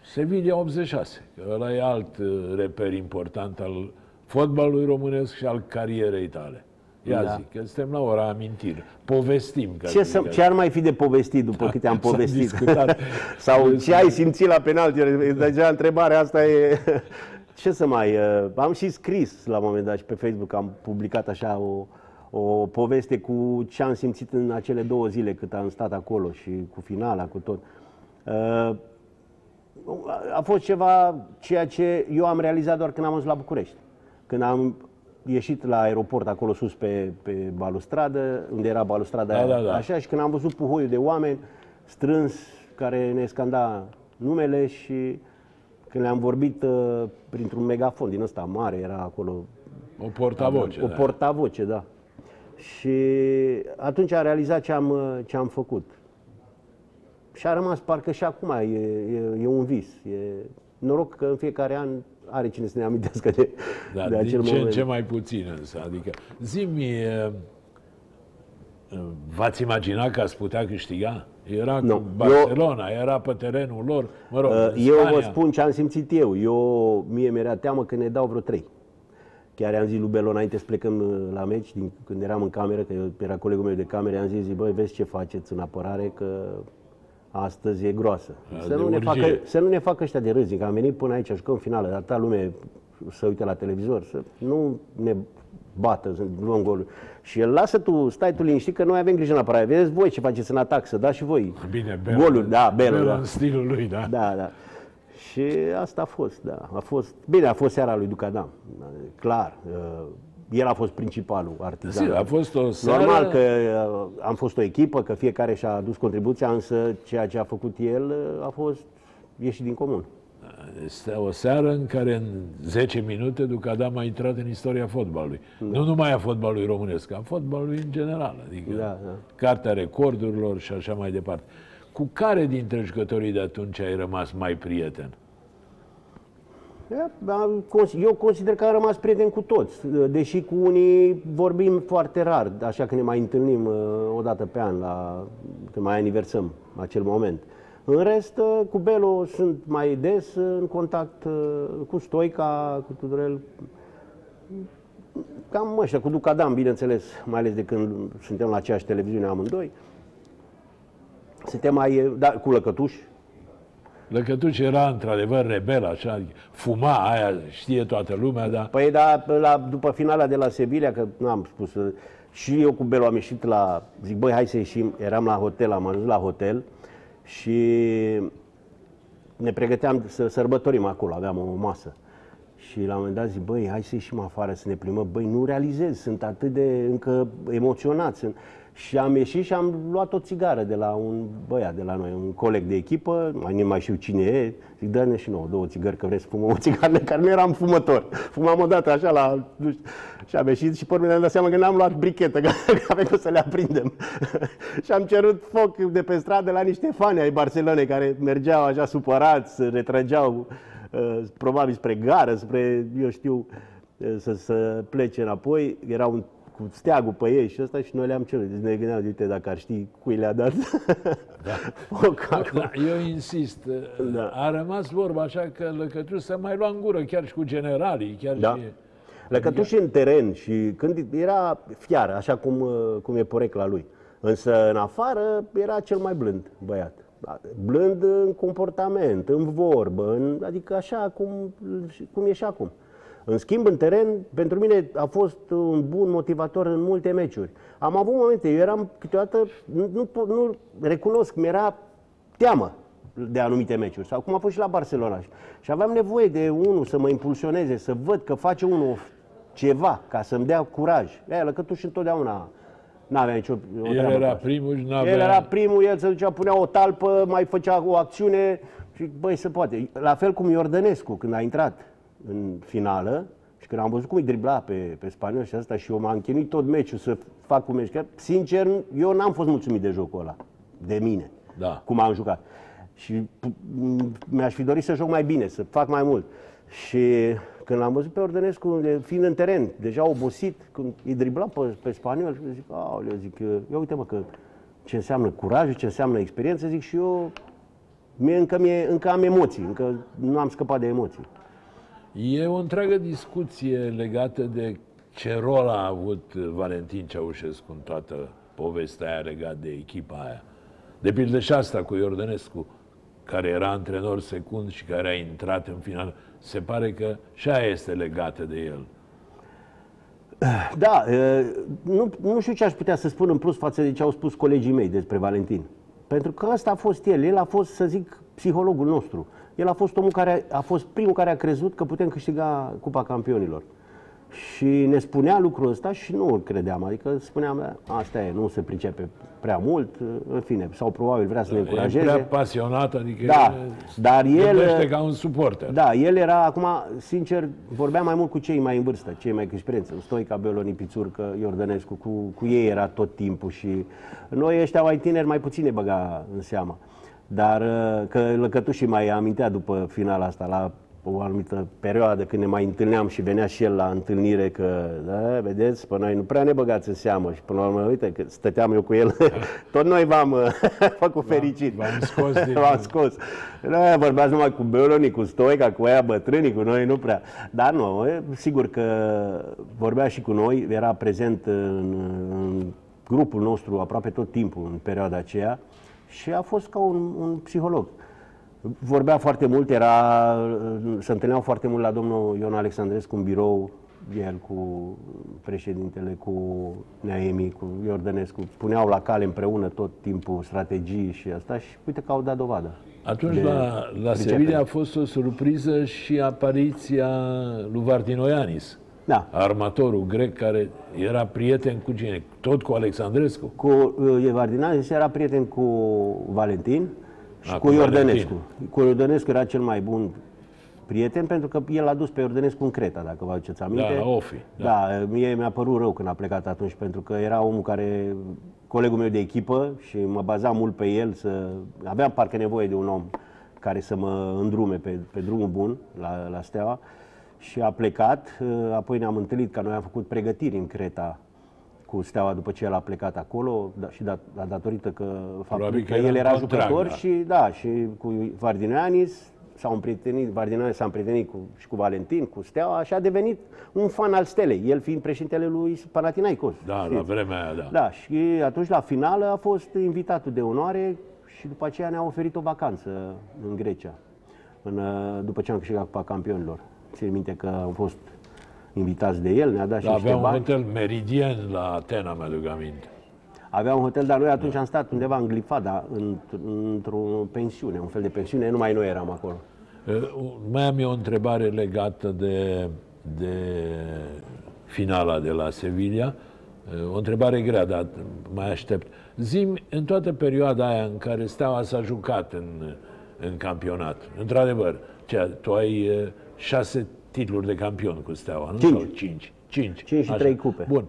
Speaker 1: Sevilla 86, că ăla e alt uh, reper important al fotbalului românesc și al carierei tale. Ia
Speaker 2: Da.
Speaker 1: zic, că suntem la ora amintiri. Povestim. Ca
Speaker 2: Ce,
Speaker 1: să
Speaker 2: să,
Speaker 1: zic
Speaker 2: ce
Speaker 1: așa.
Speaker 2: ar mai fi de povestit după câte am
Speaker 1: s-a
Speaker 2: povestit?
Speaker 1: discutat. *laughs*
Speaker 2: Sau ce ai simțit la penalti? Deja întrebarea asta e... *laughs* Ce să mai... uh, Am și scris la un moment dat și pe Facebook am publicat așa o, o poveste cu ce am simțit în acele două zile cât am stat acolo și cu finala, cu tot. Uh, a fost ceva ceea ce eu am realizat doar când am ajuns la București. Când am ieșit la aeroport acolo sus pe, pe balustradă, unde era balustrada
Speaker 1: Da,
Speaker 2: aia,
Speaker 1: da, da.
Speaker 2: așa, și când am văzut puhoiul de oameni strâns care ne scanda numele și când le-am vorbit uh, printr-un megafon din ăsta mare, era acolo
Speaker 1: O portavoce.
Speaker 2: o
Speaker 1: da.
Speaker 2: portavoce, da. Și atunci am realizat ce am, uh, ce am făcut. Și a rămas parcă și acum, e, e, e un vis. E noroc că în fiecare an are cine să ne amintească de,
Speaker 1: Da,
Speaker 2: de acel
Speaker 1: din ce în
Speaker 2: moment.
Speaker 1: ce mai puțin însă. Adică, zi-mi, uh, uh, v-ați imaginat că ați putea câștiga? Era
Speaker 2: Nu.
Speaker 1: cu Barcelona, era pe terenul lor, mă rog,
Speaker 2: Uh,
Speaker 1: în
Speaker 2: Eu vă
Speaker 1: Spania.
Speaker 2: spun ce am simțit eu. Eu, mie mi-era teamă că ne dau vreo trei. Chiar i-am zis lui Belo înainte să plecăm uh, la meci, din, când eram în cameră, că eu- era colegul meu de cameră, i-am zis, băi, vezi ce faceți în apărare, că astăzi e groasă.
Speaker 1: Da,
Speaker 2: Să
Speaker 1: de
Speaker 2: nu, ne
Speaker 1: urgie.
Speaker 2: facă, să nu ne facă ăștia de râzi, că am venit până aici, jucăm finală, dar ta lume să uite la televizor, să nu ne bată, să luăm golul. Și el, lasă tu, stai tu liniștit, că noi avem grijă în apărare. Vedeți voi ce faceți în atac, să dați și voi
Speaker 1: Bine, Belo,
Speaker 2: goluri. Da, Belo,
Speaker 1: Belo
Speaker 2: da.
Speaker 1: în stilul lui, da.
Speaker 2: Da, da. Și asta a fost, da. A fost, bine, a fost seara lui Ducadam, clar. uh, El a fost principalul artizan.
Speaker 1: Sigur, a fost o seară...
Speaker 2: Normal că uh, am fost o echipă, că fiecare și-a adus contribuția, însă ceea ce a făcut el uh, a fost ieșit din comun.
Speaker 1: Este o seară în care în 10 minute Ducadam a intrat în istoria fotbalului.
Speaker 2: Da.
Speaker 1: Nu numai a fotbalului românesc, a fotbalului în general. Adică
Speaker 2: Da, da.
Speaker 1: cartea recordurilor și așa mai departe. Cu care dintre jucătorii de atunci ai rămas mai prieten?
Speaker 2: Am cons- Eu consider că am rămas prieten cu toți, deși cu unii vorbim foarte rar, așa că ne mai întâlnim uh, o dată pe an, la, când mai aniversăm acel moment. În rest, uh, cu Belo sunt mai des uh, în contact uh, cu Stoica, cu Tudorel, cam ăștia, cu Ducadam, bineînțeles, mai ales de când suntem la aceeași televiziune amândoi. Suntem mai, da, cu Lăcătuș,
Speaker 1: Lăcătuș era într-adevăr rebel, așa, adică fuma aia, știe toată lumea, dar
Speaker 2: Păi da, la, după finala de la Sevilla, că nu am spus, uh, și eu cu Belu am ieșit la, zic, băi, hai să ieșim, eram la hotel, am ajuns la hotel și ne pregăteam să sărbătorim acolo, aveam o masă. Și la un moment dat zic, băi, hai să ieșim afară, să ne plimbăm. Băi, nu realizez, sunt atât de încă emoționat. Sunt... Și am ieșit și am luat o țigară de la un băiat de la noi, un coleg de echipă, mai nu mai știu cine e, zic, dă-ne și nouă două țigări, că vrei să fumăm o țigară, *laughs* care nu eram fumător. Fumam odată așa la, nu știu, și am ieșit și pe urmă ne-am dat seama că n-am luat brichetă, *laughs* că avem cum să le aprindem. *laughs* și am cerut foc de pe stradă la niște fani ai Barcelonei care mergeau așa supărați, se retrăgeau uh, probabil spre gară, spre, eu știu, uh, să, să plece înapoi. Era un cu steagul pe ei și ăsta și noi le-am cerut. Deci ne gândeam, uite, dacă ar ști cui le-a dat *laughs* foc acolo.
Speaker 1: da, eu insist,
Speaker 2: Da.
Speaker 1: a rămas vorba așa că Lăcătuș să mai lua în gură, chiar și cu generalii, chiar
Speaker 2: Da.
Speaker 1: și...
Speaker 2: Lăcătuș în teren și când era fiar, așa cum, uh, cum e porecla lui. Însă în afară era cel mai blând băiat. Blând în comportament, în vorbă, în, adică așa cum, cum e și acum. În schimb, în teren, pentru mine a fost un bun motivator în multe meciuri. Am avut momente, eu eram câteodată, nu, nu, pot- nu recunosc, mi-era teamă de anumite meciuri. Sau cum a fost și la Barcelona. Și aveam nevoie de unul să mă impulsioneze, să văd că face unul ceva, ca să-mi dea curaj. Aia, Lăcătuș întotdeauna n-avea nicio o
Speaker 1: El
Speaker 2: treabă cu
Speaker 1: era
Speaker 2: asta.
Speaker 1: primul și n-avea...
Speaker 2: El era primul, el se ducea, punea o talpă, mai făcea o acțiune și băi, se poate. La fel cum Iordănescu, când a intrat în finală și când am văzut cum îi dribla pe, pe spaniol și asta și eu m-am chinuit tot meciul să fac un meci. Chiar, sincer, eu n-am fost mulțumit de jocul ăla, de mine,
Speaker 1: Da.
Speaker 2: cum am jucat. Și m- mi-aș fi dorit să joc mai bine, să fac mai mult. Și când l-am văzut pe Ordănescu, de- fiind în teren, deja obosit, când îi dribla pe, pe spaniol, zic, aoleu, zic, ia uite mă că ce înseamnă curaj, ce înseamnă experiență, zic și eu, mie încă, mie, încă am emoții, încă nu am scăpat de emoții.
Speaker 1: E o întreagă discuție legată de ce rol a avut Valentin Ceaușescu în toată povestea aia legată de echipa aia. De pildă și asta cu Iordănescu, care era antrenor secund și care a intrat în final. Se pare că și aia este legată de el.
Speaker 2: Da, e, nu, nu știu ce aș putea să spun în plus față de ce au spus colegii mei despre Valentin. Pentru că ăsta a fost el, el a fost, să zic, psihologul nostru. El a fost omul care a fost primul care a crezut că putem câștiga Cupa Campionilor. Și ne spunea lucrul ăsta și nu îl credeam. Adică spuneam, asta e, nu se pricepe prea mult, în fine, sau probabil vrea să ne
Speaker 1: E
Speaker 2: încurajeze.
Speaker 1: prea pasionat, adică
Speaker 2: Da,
Speaker 1: el
Speaker 2: dar el-
Speaker 1: gândește ca un suporter.
Speaker 2: Da, el era, acum, sincer, vorbea mai mult cu cei mai în vârstă, cei mai cu experiență. Stoica, Beloni, Pițurcă, Iordănescu, cu, cu ei era tot timpul și noi ăștia mai tineri mai puțin ne băga în seamă. Dar uh, că Lăcătușii mai amintea după finala asta, la o anumită perioadă când ne mai întâlneam și venea și el la întâlnire că, da, vedeți, pe noi nu prea ne băgați în seamă și până la urmă, uite, că stăteam eu cu el, *laughs* tot noi v-am uh, *laughs* făcut fericit.
Speaker 1: v-am scos *laughs* din-
Speaker 2: V-am scos. Nu, vorbeați numai cu Beloni, cu Stoica, cu aia bătrânii, cu noi nu prea. Dar nu, e, sigur că vorbea și cu noi, era prezent în, în grupul nostru aproape tot timpul în perioada aceea și a fost ca un, un psiholog. Vorbea foarte mult, era, se întâlneau foarte mult la domnul Ion Alexandrescu în birou, el cu președintele, cu Neaemi, cu Iordănescu, puneau la cale împreună tot timpul strategii și asta și uite că au dat dovadă.
Speaker 1: Atunci
Speaker 2: de
Speaker 1: la, la
Speaker 2: pricepere.
Speaker 1: Sevilla a fost o surpriză și apariția lui Vartinoianis,
Speaker 2: Da.
Speaker 1: armatorul grec care era prieten cu cine? Tot cu Alexandrescu?
Speaker 2: Cu uh, Evardinazis era prieten cu Valentin și
Speaker 1: A,
Speaker 2: cu
Speaker 1: cu
Speaker 2: Iordănescu. Cu Iordănescu era cel mai bun prieten pentru că el a dus pe Iordănescu în Creta, dacă vă aduceți aminte.
Speaker 1: la Ofi, da.
Speaker 2: Da, mie mi-a părut rău când a plecat atunci pentru că era omul care, colegul meu de echipă și mă bazam mult pe el să... Aveam parcă nevoie de un om care să mă îndrume pe, pe drumul bun la, la Steaua și a plecat, apoi ne-am întâlnit că noi am făcut pregătiri în Creta cu Steaua după ce el a plecat acolo da, și da, da, datorită că faptului
Speaker 1: Probabil
Speaker 2: că,
Speaker 1: că era
Speaker 2: el
Speaker 1: în
Speaker 2: era
Speaker 1: contract,
Speaker 2: jucător
Speaker 1: da.
Speaker 2: și da, și cu Vardinianis s-au împrietenit, Vardinianis s-a împrietenit cu, și cu Valentin, cu Steaua și a devenit un fan al Stelei, el fiind președintele lui Panathinaikos.
Speaker 1: Da, la
Speaker 2: știți?
Speaker 1: vremea aia, da.
Speaker 2: Da, și atunci la finală a fost invitatul de onoare și după aceea ne-a oferit o vacanță în Grecia, în, uh, după ce am câștigat Cupa Campionilor. Țin minte că am fost invitați de el, ne-a dat și
Speaker 1: Da,
Speaker 2: niște
Speaker 1: avea un
Speaker 2: bani.
Speaker 1: hotel Meridien la Atena, mi-aduc aminte.
Speaker 2: Avea un hotel, dar noi atunci am stat undeva în Glifada, în, într-o pensiune, un fel de pensiune, numai noi eram acolo.
Speaker 1: Uh, Mai am eu o întrebare legată de, de finala de la Sevilla. Uh, O întrebare grea, dar mai aștept. Zim, în toată perioada aia în care Steaua s-a jucat în, în campionat, într-adevăr, ce, tu ai uh, șase titluri de campion cu Steaua, nu?
Speaker 2: Cinci.
Speaker 1: Sau cinci. Cinci.
Speaker 2: Cinci și
Speaker 1: Așa.
Speaker 2: trei cupe.
Speaker 1: Bun.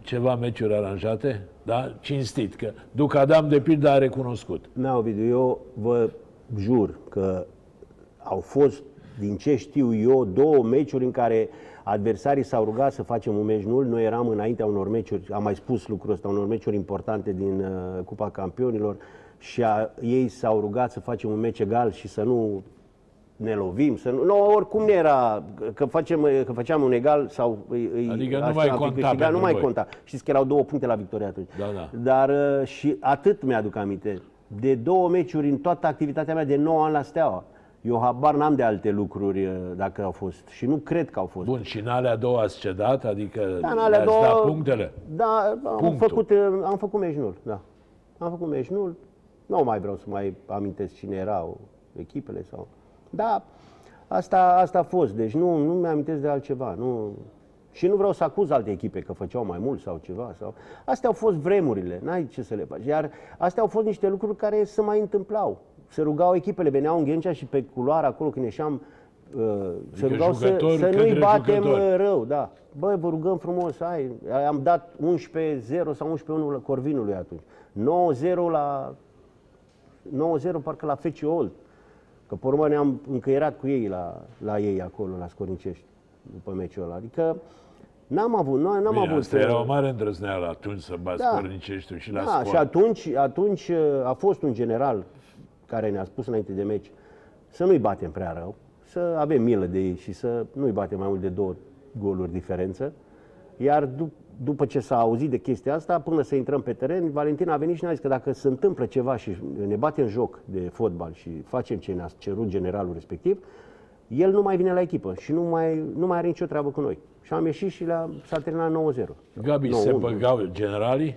Speaker 1: Ceva meciuri aranjate? Da? Cinstit. Că Duc Adam, de pildă, a recunoscut.
Speaker 2: Da, Ovidiu, eu vă jur că au fost, din ce știu eu, două meciuri în care adversarii s-au rugat să facem un meci nul. Noi eram înaintea unor meciuri, am mai spus lucrul ăsta, unor meciuri importante din uh, Cupa Campionilor și a, ei s-au rugat să facem un meci egal și să nu ne lovim, să nu, nu oricum nu era, că, facem, că făceam un egal sau îi, îi-
Speaker 1: Adică nu
Speaker 2: așa
Speaker 1: mai
Speaker 2: am fi
Speaker 1: conta
Speaker 2: câștigat, nu
Speaker 1: pentru
Speaker 2: mai
Speaker 1: voi.
Speaker 2: conta. Știți că erau două puncte la victorie atunci.
Speaker 1: Da, da.
Speaker 2: Dar uh, și atât mi-aduc aminte. De două meciuri în toată activitatea mea de 9 ani la Steaua. Eu habar n-am de alte lucruri uh, dacă au fost și nu cred că au fost.
Speaker 1: Bun, și în alea două ați cedat? Adică
Speaker 2: Da, în
Speaker 1: le-ați
Speaker 2: alea două,
Speaker 1: dat punctele?
Speaker 2: Da, am
Speaker 1: Punctul.
Speaker 2: făcut, uh, am făcut meci nul, da. Am făcut meci nul. Nu mai vreau să mai amintesc cine erau echipele sau... Da, asta, asta a fost. Deci nu, nu mi-amintesc de altceva. Nu... Și nu vreau să acuz alte echipe că făceau mai mult sau ceva. Sau... Astea au fost vremurile, n-ai ce să le faci. Iar astea au fost niște lucruri care se mai întâmplau. Se rugau echipele, veneau în Ghencea și pe culoare acolo când ieșeam, uh, se
Speaker 1: Adică
Speaker 2: rugau să,
Speaker 1: jucători
Speaker 2: să
Speaker 1: către
Speaker 2: nu-i batem
Speaker 1: jucători.
Speaker 2: uh, rău, da. Băi, vă rugăm frumos, hai. Am dat 11-0 sau 11-1 la Corvinului atunci. 9-0 la 9-0 parcă la Feci Old. Că pe urmă ne-am încăierat cu ei la, la ei acolo, la Scornicești, după meciul ăla. Adică n-am avut, noi n-am
Speaker 1: Bine,
Speaker 2: avut...
Speaker 1: asta era o mare îndrăzneală atunci să bați
Speaker 2: Da.
Speaker 1: Corniceștiul și la
Speaker 2: Da,
Speaker 1: scor.
Speaker 2: și atunci, atunci uh, a fost un general care ne-a spus înainte de meci să nu-i batem prea rău, să avem milă de ei și să nu-i batem mai mult de două goluri diferență. Iar dup- după ce s-a auzit de chestia asta, până să intrăm pe teren, Valentin a venit și ne-a zis că dacă se întâmplă ceva și ne batem joc de fotbal și facem ce ne-a cerut generalul respectiv, el nu mai vine la echipă și nu mai, nu mai are nicio treabă cu noi. Și am ieșit și la, s-a terminat 9-0.
Speaker 1: Gabi,
Speaker 2: 9-1.
Speaker 1: se băgau generalii?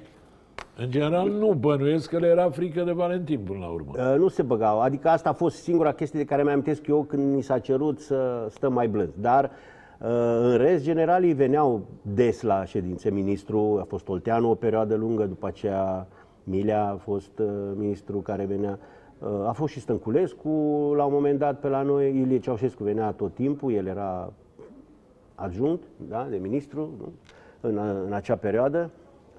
Speaker 1: În general nu bănuiesc că le era frică de Valentin până la urmă.
Speaker 2: Uh, Nu se băgau. Adică asta a fost singura chestie de care mi-amintesc eu când ni s-a cerut să stăm mai blânzi. Dar uh, în rest, generalii veneau des la ședințe. Ministru a fost Olteanu o perioadă lungă, după aceea Milea a fost uh, ministru care venea. Uh, A fost și Stănculescu la un moment dat pe la noi. Ilie Ceaușescu venea tot timpul, el era adjunct da, de ministru nu? În, în acea perioadă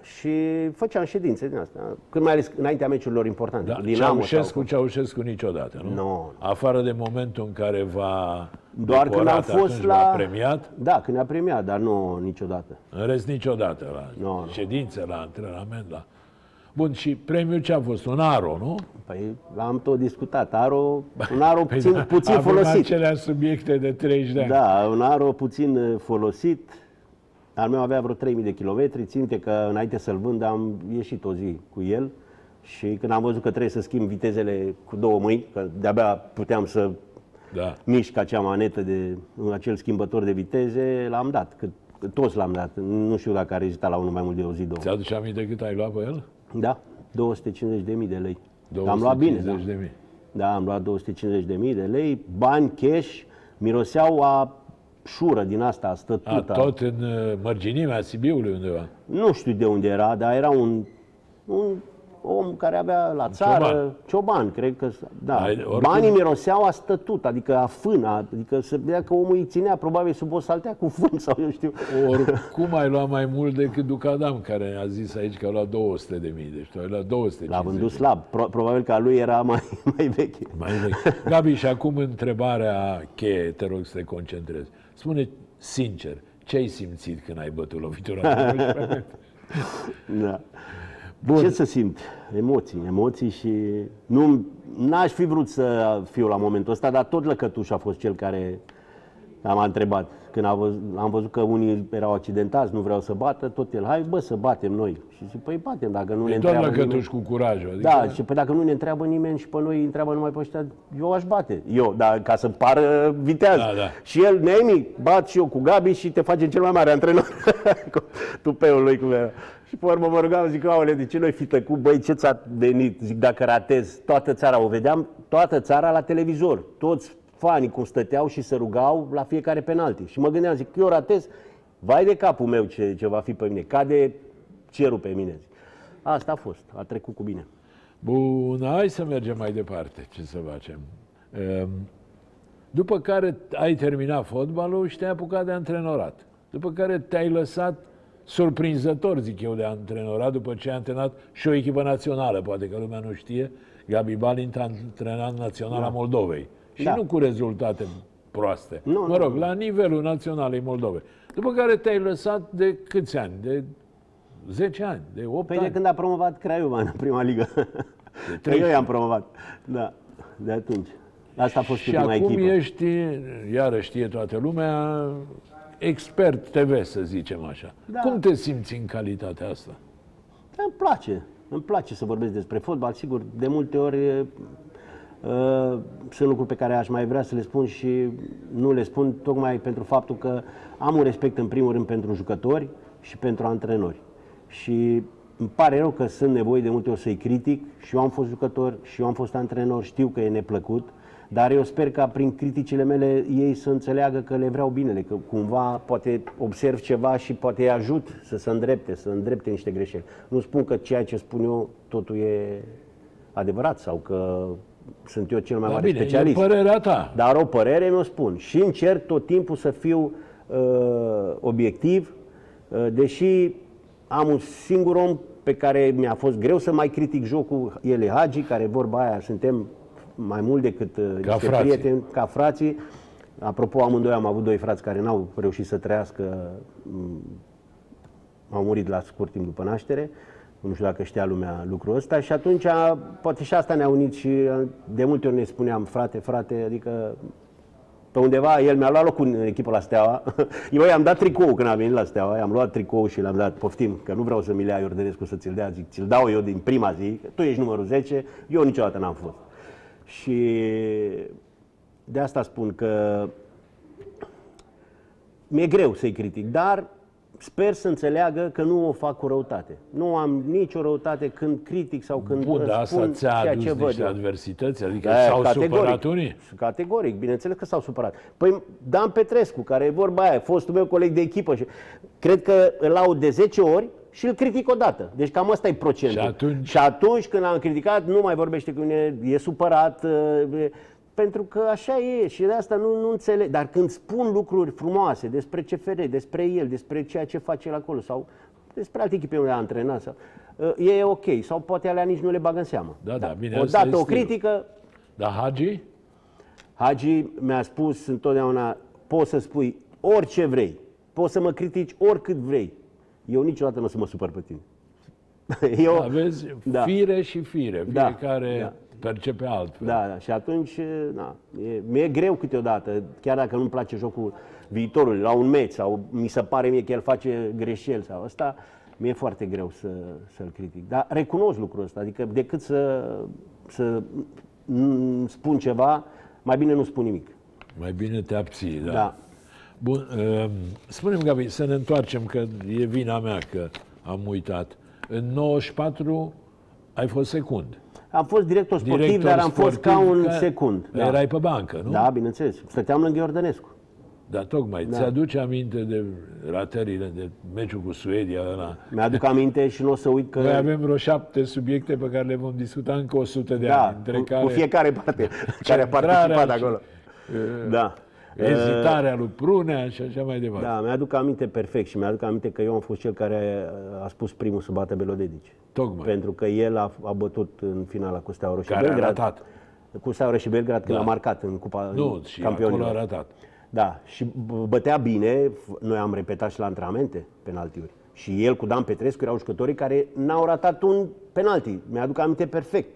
Speaker 2: și făceam ședințe din astea, când mai ales înaintea meciurilor importante.
Speaker 1: Da,
Speaker 2: cu Dinamo
Speaker 1: Ceaușescu,
Speaker 2: sau
Speaker 1: Ceaușescu niciodată, nu?
Speaker 2: Nu.
Speaker 1: Afară de momentul în care va
Speaker 2: Doar când am fost
Speaker 1: atunci
Speaker 2: la...
Speaker 1: v-a premiat,
Speaker 2: Da, când ne-a premiat, dar nu niciodată.
Speaker 1: în rest niciodată la
Speaker 2: Nu, nu.
Speaker 1: ședințe, la antrenament, la... Bun, și premiul ce a fost? Un aro, nu?
Speaker 2: Păi l-am tot discutat. Aro, un aro *laughs*
Speaker 1: Păi
Speaker 2: puțin,
Speaker 1: da,
Speaker 2: puțin
Speaker 1: avem
Speaker 2: folosit.
Speaker 1: acelea subiecte de 30 de ani.
Speaker 2: Da, un aro puțin uh, folosit. Al meu avea vreo 3000 de kilometri. Ținte că înainte să-l vând am ieșit o zi cu el și când am văzut că trebuie să schimb vitezele cu două mâini, că de-abia puteam să
Speaker 1: Da.
Speaker 2: mișc acea manetă de acel schimbător de viteze, l-am dat. Cât, toți l-am dat. Nu știu dacă a rezistat la unul mai mult de o zi, două.
Speaker 1: Ți-aduce aminte cât ai luat pe el?
Speaker 2: Da, 250.000 de lei. Am luat bine, da.
Speaker 1: 250 de mii.
Speaker 2: Da, am luat 250.000 de lei, bani cash, miroseau a șură din asta, a
Speaker 1: A,
Speaker 2: stătută.
Speaker 1: tot în uh, mărginimea Sibiului undeva.
Speaker 2: Nu știu de unde era, dar era un, un om care avea la țară,
Speaker 1: cioban.
Speaker 2: cioban, cred că, da.
Speaker 1: Ai- oricum-
Speaker 2: Banii miroseau a stătut, adică a fân, a- adică se vedea că omul îi ținea probabil sub o saltea cu fân sau eu știu.
Speaker 1: Oricum ai luat mai mult decât Ducadam, care a zis aici că a luat 200 de mii. Deci tu ai luat 250
Speaker 2: L-a vândut slab, Pro- probabil că a lui era mai, *laughs* mai veche.
Speaker 1: Mai vechi. Gabi, și acum întrebarea cheie, te rog să te concentrezi. Spune sincer, ce ai simțit când ai bătut lovitura? de 11 metri? *laughs*
Speaker 2: Da. Bun. Ce să simt? Emoții, emoții și nu n-aș fi vrut să fiu la momentul ăsta, dar tot Lăcătuș a fost cel care m-a întrebat. Când am văzut, am văzut că unii erau accidentați, nu vreau să bată, tot el, hai bă să batem noi. Și zic, păi batem, dacă nu
Speaker 1: E
Speaker 2: ne
Speaker 1: tot
Speaker 2: întreabă nimeni.
Speaker 1: Lăcătuș cu curajul. Adică,
Speaker 2: Da, și păi dacă nu ne întreabă nimeni și pe noi îi întreabă numai pe ăștia, eu aș bate. Eu, dar ca să pară viteaz.
Speaker 1: Da, da.
Speaker 2: Și el, Neemi, bat și eu cu Gabi și te facem cel mai mare antrenor. *laughs* Cu Tupeul lui cum era. Și pe urmă mă rugam, zic, aole, de ce noi fi tăcut? Băi, ce ți-a venit? Zic, dacă ratez, toată țara, o vedeam, toată țara la televizor. Toți fanii cum stăteau și se rugau la fiecare penalti. Și mă gândeam, zic, eu ratez, vai de capul meu ce, ce va fi pe mine, cade cerul pe mine. Zic. Asta a fost, a trecut cu bine.
Speaker 1: Bun, hai să mergem mai departe. Ce să facem? Ehm, După care ai terminat fotbalul și te-ai apucat de antrenorat. După care te-ai lăsat surprinzător, zic eu, de antrenorat, după ce ai antrenat și o echipă națională, poate că lumea nu știe, Gabi Balint a antrenat Naționala Moldovei. Și
Speaker 2: Da.
Speaker 1: nu cu rezultate proaste.
Speaker 2: Nu,
Speaker 1: mă
Speaker 2: nu,
Speaker 1: rog, la nivelul Naționalei Moldovei. După care te-ai lăsat de câți ani? De 10 ani? De 8
Speaker 2: Păi
Speaker 1: ani?
Speaker 2: de când a promovat Craiova în prima ligă. Că eu
Speaker 1: 13.
Speaker 2: i-am promovat. Da, de atunci. Asta a fost
Speaker 1: Și
Speaker 2: ultima
Speaker 1: acum
Speaker 2: echipă.
Speaker 1: ești, iarăși știe toată lumea, expert TV, să zicem așa.
Speaker 2: Da.
Speaker 1: Cum te simți în calitatea asta?
Speaker 2: Da, îmi place. Îmi place să vorbesc despre fotbal. Sigur, de multe ori e, uh, sunt lucruri pe care aș mai vrea să le spun și nu le spun tocmai pentru faptul că am un respect în primul rând pentru jucători și pentru antrenori. Și îmi pare rău că sunt nevoi de multe ori să-i critic și eu am fost jucător și eu am fost antrenor, știu că e neplăcut, dar eu sper ca prin criticile mele ei să înțeleagă că le vreau binele, că cumva poate observ ceva și poate îi ajut să se îndrepte, să îndrepte niște greșeli. Nu spun că ceea ce spun eu totul e adevărat sau că sunt eu cel mai
Speaker 1: Dar
Speaker 2: mare
Speaker 1: bine,
Speaker 2: specialist.
Speaker 1: e părerea ta.
Speaker 2: Dar o părere mi-o spun. Și încerc tot timpul să fiu uh, obiectiv, uh, deși am un singur om pe care mi-a fost greu să mai critic jocul, el e Hagi, care vorba aia, suntem mai mult decât uh,
Speaker 1: Ca
Speaker 2: niște
Speaker 1: frații.
Speaker 2: prieteni, ca frații. Apropo, amândoi am avut doi frați care n-au reușit să trăiască, m, au murit la scurt timp după naștere. Nu știu dacă știa lumea lucrul ăsta și atunci poate și asta ne-a unit și uh, de multe ori ne spuneam frate, frate, adică pe undeva el mi-a luat locul în echipă la Steaua. *laughs* Eu i-am dat tricou când a venit la Steaua, i-am luat tricou și l-am dat, poftim, că nu vreau să mi le ia Iordănescu să ți-l dea, zic, ți-l dau eu din prima zi, că tu ești numărul 10, eu niciodată n-am fost. Și de asta spun că mi-e greu să-i critic, dar sper să înțeleagă că nu o fac cu răutate. Nu am nicio răutate când critic sau când
Speaker 1: Bun, dar asta
Speaker 2: spun
Speaker 1: ți-a
Speaker 2: ceea
Speaker 1: adus
Speaker 2: ce văd
Speaker 1: niște
Speaker 2: eu.
Speaker 1: adversități? Adică
Speaker 2: Da,
Speaker 1: s-au
Speaker 2: categoric.
Speaker 1: supărat unii?
Speaker 2: Categoric, bineînțeles că s-au supărat. Păi Dan Petrescu, care e vorba aia, fostul meu coleg de echipă și cred că îl laud de 10 ori și îl critic o dată. Deci cam asta e procentul.
Speaker 1: Și atunci?
Speaker 2: și atunci când am criticat, nu mai vorbește cu mine, e supărat, e, pentru că așa e și de asta nu, nu înțeleg. Dar când spun lucruri frumoase despre CFR, despre el, despre ceea ce face el acolo sau despre alte echipe unde a antrenat, sau, e ok. Sau poate alea nici nu le bagă în seamă.
Speaker 1: Da, da, bine, asta
Speaker 2: Odată
Speaker 1: e
Speaker 2: o
Speaker 1: stilul.
Speaker 2: critică,
Speaker 1: Dar Hagi?
Speaker 2: Hagi mi-a spus întotdeauna, poți să spui orice vrei, poți să mă critici oricât vrei. Eu niciodată nu o să mă supăr pe tine. *laughs* Eu,
Speaker 1: Aveți
Speaker 2: da.
Speaker 1: fire și fire.
Speaker 2: Da,
Speaker 1: Fiecare
Speaker 2: da.
Speaker 1: Percepe altfel.
Speaker 2: Da, da, și atunci, na, e, mi-e greu câteodată, chiar dacă nu-mi place jocul viitorului, la un meci sau mi se pare mie că el face greșeli sau asta, mi-e foarte greu să, să-l critic. Dar recunosc lucrul ăsta, adică decât să, să mm, spun ceva, mai bine nu spun nimic.
Speaker 1: Mai bine te abții, da.
Speaker 2: Da.
Speaker 1: Bun, uh, spune-mi, Gabi, să ne întoarcem, că e vina mea că am uitat. În 94 ai fost secund.
Speaker 2: Am fost director sportiv,
Speaker 1: Director
Speaker 2: dar am fost ca
Speaker 1: sportiv,
Speaker 2: un
Speaker 1: că
Speaker 2: secund. Da.
Speaker 1: Erai pe bancă, nu?
Speaker 2: da, bineînțeles. Stăteam lângă Iordănescu.
Speaker 1: Dar tocmai, da. ți-aduce aminte de ratările, de meciul cu Suedia ăla?
Speaker 2: Mi-aduc aminte și nu o să uit că...
Speaker 1: Noi avem vreo șapte subiecte pe care le vom discuta încă 100 de ani,
Speaker 2: da,
Speaker 1: între
Speaker 2: cu,
Speaker 1: care
Speaker 2: cu fiecare parte *laughs* care a
Speaker 1: centrarea
Speaker 2: participat
Speaker 1: și,
Speaker 2: acolo.
Speaker 1: uh,
Speaker 2: Da.
Speaker 1: Ezitarea lui Prunea și așa mai departe.
Speaker 2: Da, mi-aduc aminte perfect și mi-aduc aminte că eu am fost cel care a spus primul să bată Belodedici.
Speaker 1: Tocmai.
Speaker 2: Pentru că el a, a bătut în finala cu Steaua Roșie
Speaker 1: Care a
Speaker 2: Belgrad.
Speaker 1: ratat.
Speaker 2: Cu Steaua Roșie Belgrad când
Speaker 1: Da.
Speaker 2: a marcat în Cupa
Speaker 1: Nu, și
Speaker 2: Campionilor.
Speaker 1: acolo a ratat.
Speaker 2: Da, și b- bătea bine, F- noi am repetat și la antrenamente penaltiuri. Și el cu Dan Petrescu erau jucătorii care n-au ratat un penalti. Mi-aduc aminte perfect.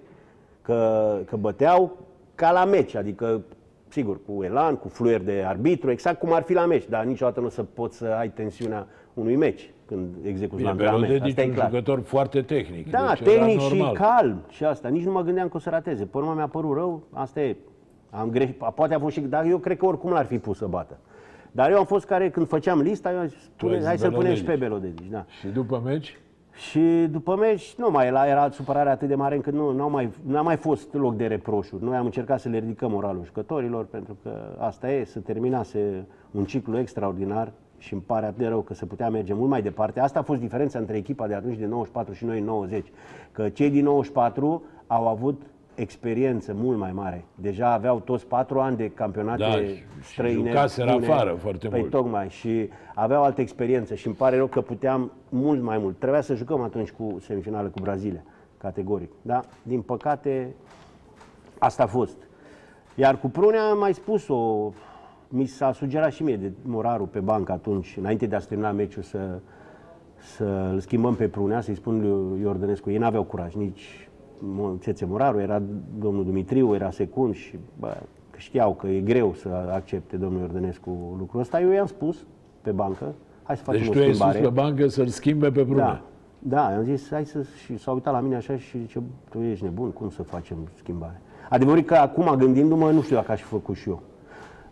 Speaker 2: Că, că băteau ca la meci, adică sigur, cu elan, cu fluier de arbitru, exact cum ar fi la meci, dar niciodată nu o să poți să ai tensiunea unui meci când execuți
Speaker 1: Bine,
Speaker 2: la antrenament.
Speaker 1: Belodedi
Speaker 2: Asta e
Speaker 1: un
Speaker 2: clar.
Speaker 1: jucător foarte tehnic.
Speaker 2: Da,
Speaker 1: deci era
Speaker 2: tehnic și
Speaker 1: normal.
Speaker 2: calm și asta. Nici nu mă gândeam că o să rateze. Pe urmă mi-a părut rău, asta e. Am greș... Poate a fost și... Dar eu cred că oricum l-ar fi pus să bată. Dar eu am fost care, când făceam lista, eu am zis,
Speaker 1: Tu ai
Speaker 2: pune,
Speaker 1: zis
Speaker 2: hai să punem și pe
Speaker 1: Belodedi.
Speaker 2: Belodedi. Da.
Speaker 1: Și după meci?
Speaker 2: Și după meci, nu mai era, era supărarea atât de mare încât nu n-a mai, n-a mai fost loc de reproșuri. Noi am încercat să le ridicăm moralul jucătorilor, pentru că asta e, să terminase un ciclu extraordinar și îmi pare atât de rău că se putea merge mult mai departe. Asta a fost diferența între echipa de atunci de 94 și noi 90. Că cei din 94 au avut experiență mult mai mare. Deja aveau toți patru ani de campionate
Speaker 1: Da, și- și
Speaker 2: străine.
Speaker 1: jucaseră
Speaker 2: bune.
Speaker 1: afară foarte
Speaker 2: păi
Speaker 1: mult.
Speaker 2: Tocmai și aveau altă experiență și îmi pare rău că puteam mult mai mult. Trebuia să jucăm atunci cu semifinală cu Brazilia, categoric. Da? Din păcate, asta a fost. Iar cu Prunea am mai spus-o, mi s-a sugerat și mie de morarul pe bancă atunci, înainte de a se termina meciul, să, să îl schimbăm pe Prunea, să-i spun lui Iordănescu. Ei n-aveau curaj, nici Mo- Țețe Moraru, era domnul Dumitriu, era secund și bă, că știau că e greu să accepte domnul Iordănescu lucrul ăsta. Eu i-am spus pe bancă, hai să facem
Speaker 1: Deci
Speaker 2: o
Speaker 1: tu ai
Speaker 2: schimbare.
Speaker 1: sus pe bancă să-l schimbe pe Brunea.
Speaker 2: Da, da, am zis, hai să... Și s-a uitat la mine așa și zice, tu ești nebun, cum să facem schimbare? Adevărul e că acum, gândindu-mă, nu știu dacă aș fi făcut și eu.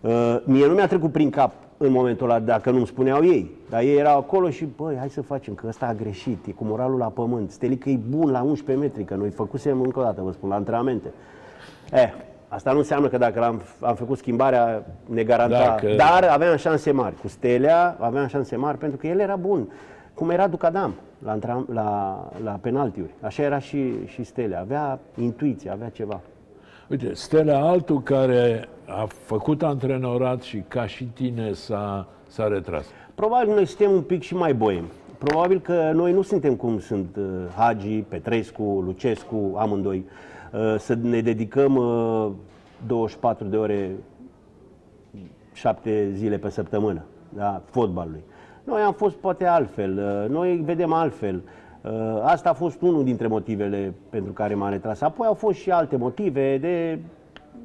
Speaker 2: Uh, mie nu mi-a trecut prin cap în momentul ăla, dacă nu-mi spuneau ei. Dar ei erau acolo și, băi, hai să facem, că ăsta a greșit, e cu moralul la pământ. Stelică e bun la 11 metri, că noi făcusem încă o dată, vă spun, la antrenamente. Eh, asta nu înseamnă că dacă am, am făcut schimbarea, ne garanta.
Speaker 1: Dacă-
Speaker 2: Dar aveam șanse mari. Cu Stelea aveam șanse mari pentru că el era bun. Cum era Ducadam la, antram- la, la penaltiuri. Așa era și, și Stelea. Avea intuiție, avea ceva.
Speaker 1: Uite, Stella altul care a făcut antrenorat și ca și tine s-a, s-a retras.
Speaker 2: Probabil noi suntem un pic și mai boemi. Probabil că noi nu suntem cum sunt uh, Hagi, Petrescu, Lucescu, amândoi. Uh, Să ne dedicăm uh, 24 de ore, 7 zile pe săptămână, da, fotbalului. Noi am fost poate altfel, uh, noi vedem altfel. Uh, Asta a fost unul dintre motivele pentru care m-am retras. Apoi au fost și alte motive de,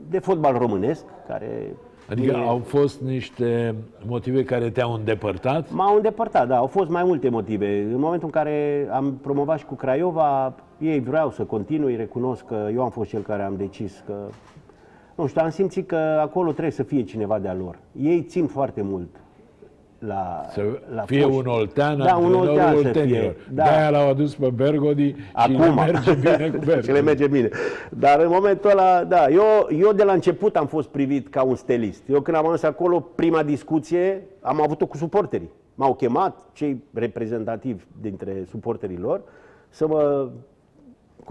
Speaker 2: de fotbal românesc, care
Speaker 1: Adică
Speaker 2: mie-
Speaker 1: au fost niște motive care te-au îndepărtat?
Speaker 2: M-au îndepărtat, da, au fost mai multe motive. În momentul în care am promovat și cu Craiova, ei vreau să continui, recunosc că eu am fost cel care am decis că... Nu știu, am simțit că acolo trebuie să fie cineva de-a lor. Ei țin foarte mult la,
Speaker 1: Să
Speaker 2: la
Speaker 1: fie
Speaker 2: foști.
Speaker 1: un oltean,
Speaker 2: Da, un
Speaker 1: antrenorul
Speaker 2: oltean să
Speaker 1: oltenilor.
Speaker 2: fie, da.
Speaker 1: De-aia l-au adus pe Bergodi și
Speaker 2: Acum.
Speaker 1: le merge bine cu *laughs* Bergodi.
Speaker 2: și le merge bine. Dar în momentul ăla, da, eu, eu de la început am fost privit ca un stelist. Eu când am ajuns acolo, prima discuție am avut-o cu suporterii. M-au chemat cei reprezentativi dintre suporterii lor să mă convo-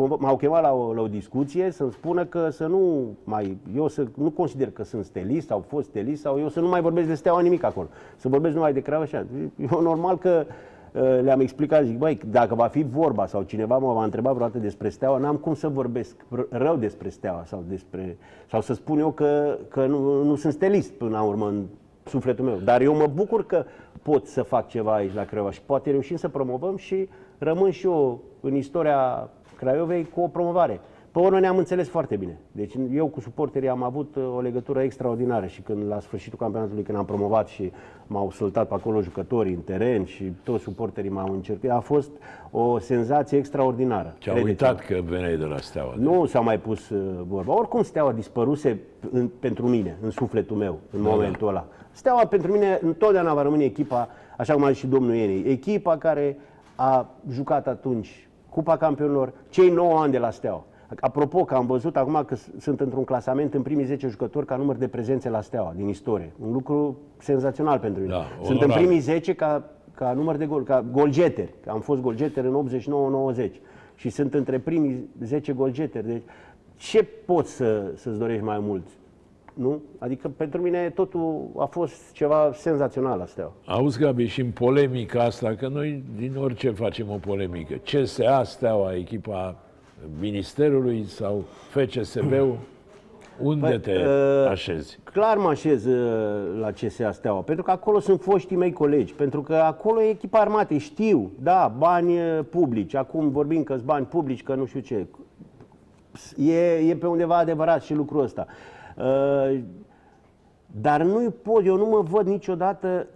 Speaker 2: m-au chemat la o, la o discuție să-mi spună că să nu mai, eu să nu consider că sunt stelist sau fost stelist sau eu să nu mai vorbesc de steaua nimic acolo. Să vorbesc numai de Craiova așa. Eu *laughs* normal că uh, le-am explicat, zic, băi, dacă va fi vorba sau cineva mă va întreba vreodată despre steaua, n-am cum să vorbesc r- rău despre steaua sau despre, sau să spun eu că, că nu, nu sunt stelist până la urmă în sufletul meu. Dar eu mă bucur că pot să fac ceva aici la Craiova și poate reușim să promovăm și rămân și eu în istoria Craiovei cu o promovare. Pe urmă ne-am înțeles foarte bine. Deci eu cu suporterii am avut uh, o legătură extraordinară și când la sfârșitul campionatului, când am promovat și m-au săltat pe acolo jucătorii în teren și toți suporterii m-au încercat, a fost o senzație extraordinară.
Speaker 1: Ce-au
Speaker 2: Credeți-mă.
Speaker 1: uitat că veneai de la Steaua.
Speaker 2: Nu s-a mai pus uh, vorba. Oricum Steaua dispăruse în, pentru mine, în sufletul meu, în momentul ăla. Steaua pentru mine întotdeauna va rămâne echipa, așa cum a zis și domnul Ieni, echipa care a jucat atunci Cupa Campionilor, cei 9 ani de la Steaua. Apropo că am văzut acum că s- sunt într-un clasament în primii 10 jucători ca număr de prezențe la Steaua din istorie. Un lucru senzațional pentru mine.
Speaker 1: Da,
Speaker 2: sunt în
Speaker 1: onorabil.
Speaker 2: primii 10 ca, ca număr de gol, ca golgeteri. Am fost golgeteri în 89-90 și sunt între primii 10 golgeteri. Deci ce poți să, să-ți dorești mai mult? Nu? Adică pentru mine totul a fost ceva senzațional la Steaua.
Speaker 1: Auzi, Gabi, și în polemica asta, că noi din orice facem o polemică, CSA, Steaua, echipa Ministerului sau FCSB-ul, Unde
Speaker 2: Păi,
Speaker 1: te
Speaker 2: uh,
Speaker 1: așezi?
Speaker 2: Clar mă așez uh, la CSA Steaua, pentru că acolo sunt foștii mei colegi, pentru că acolo e echipa armatei, știu, da, bani uh, publici, acum vorbim că bani publici, că nu știu ce. E, e pe undeva adevărat și lucrul ăsta. Uh, Dar nu pot, eu nu mă văd niciodată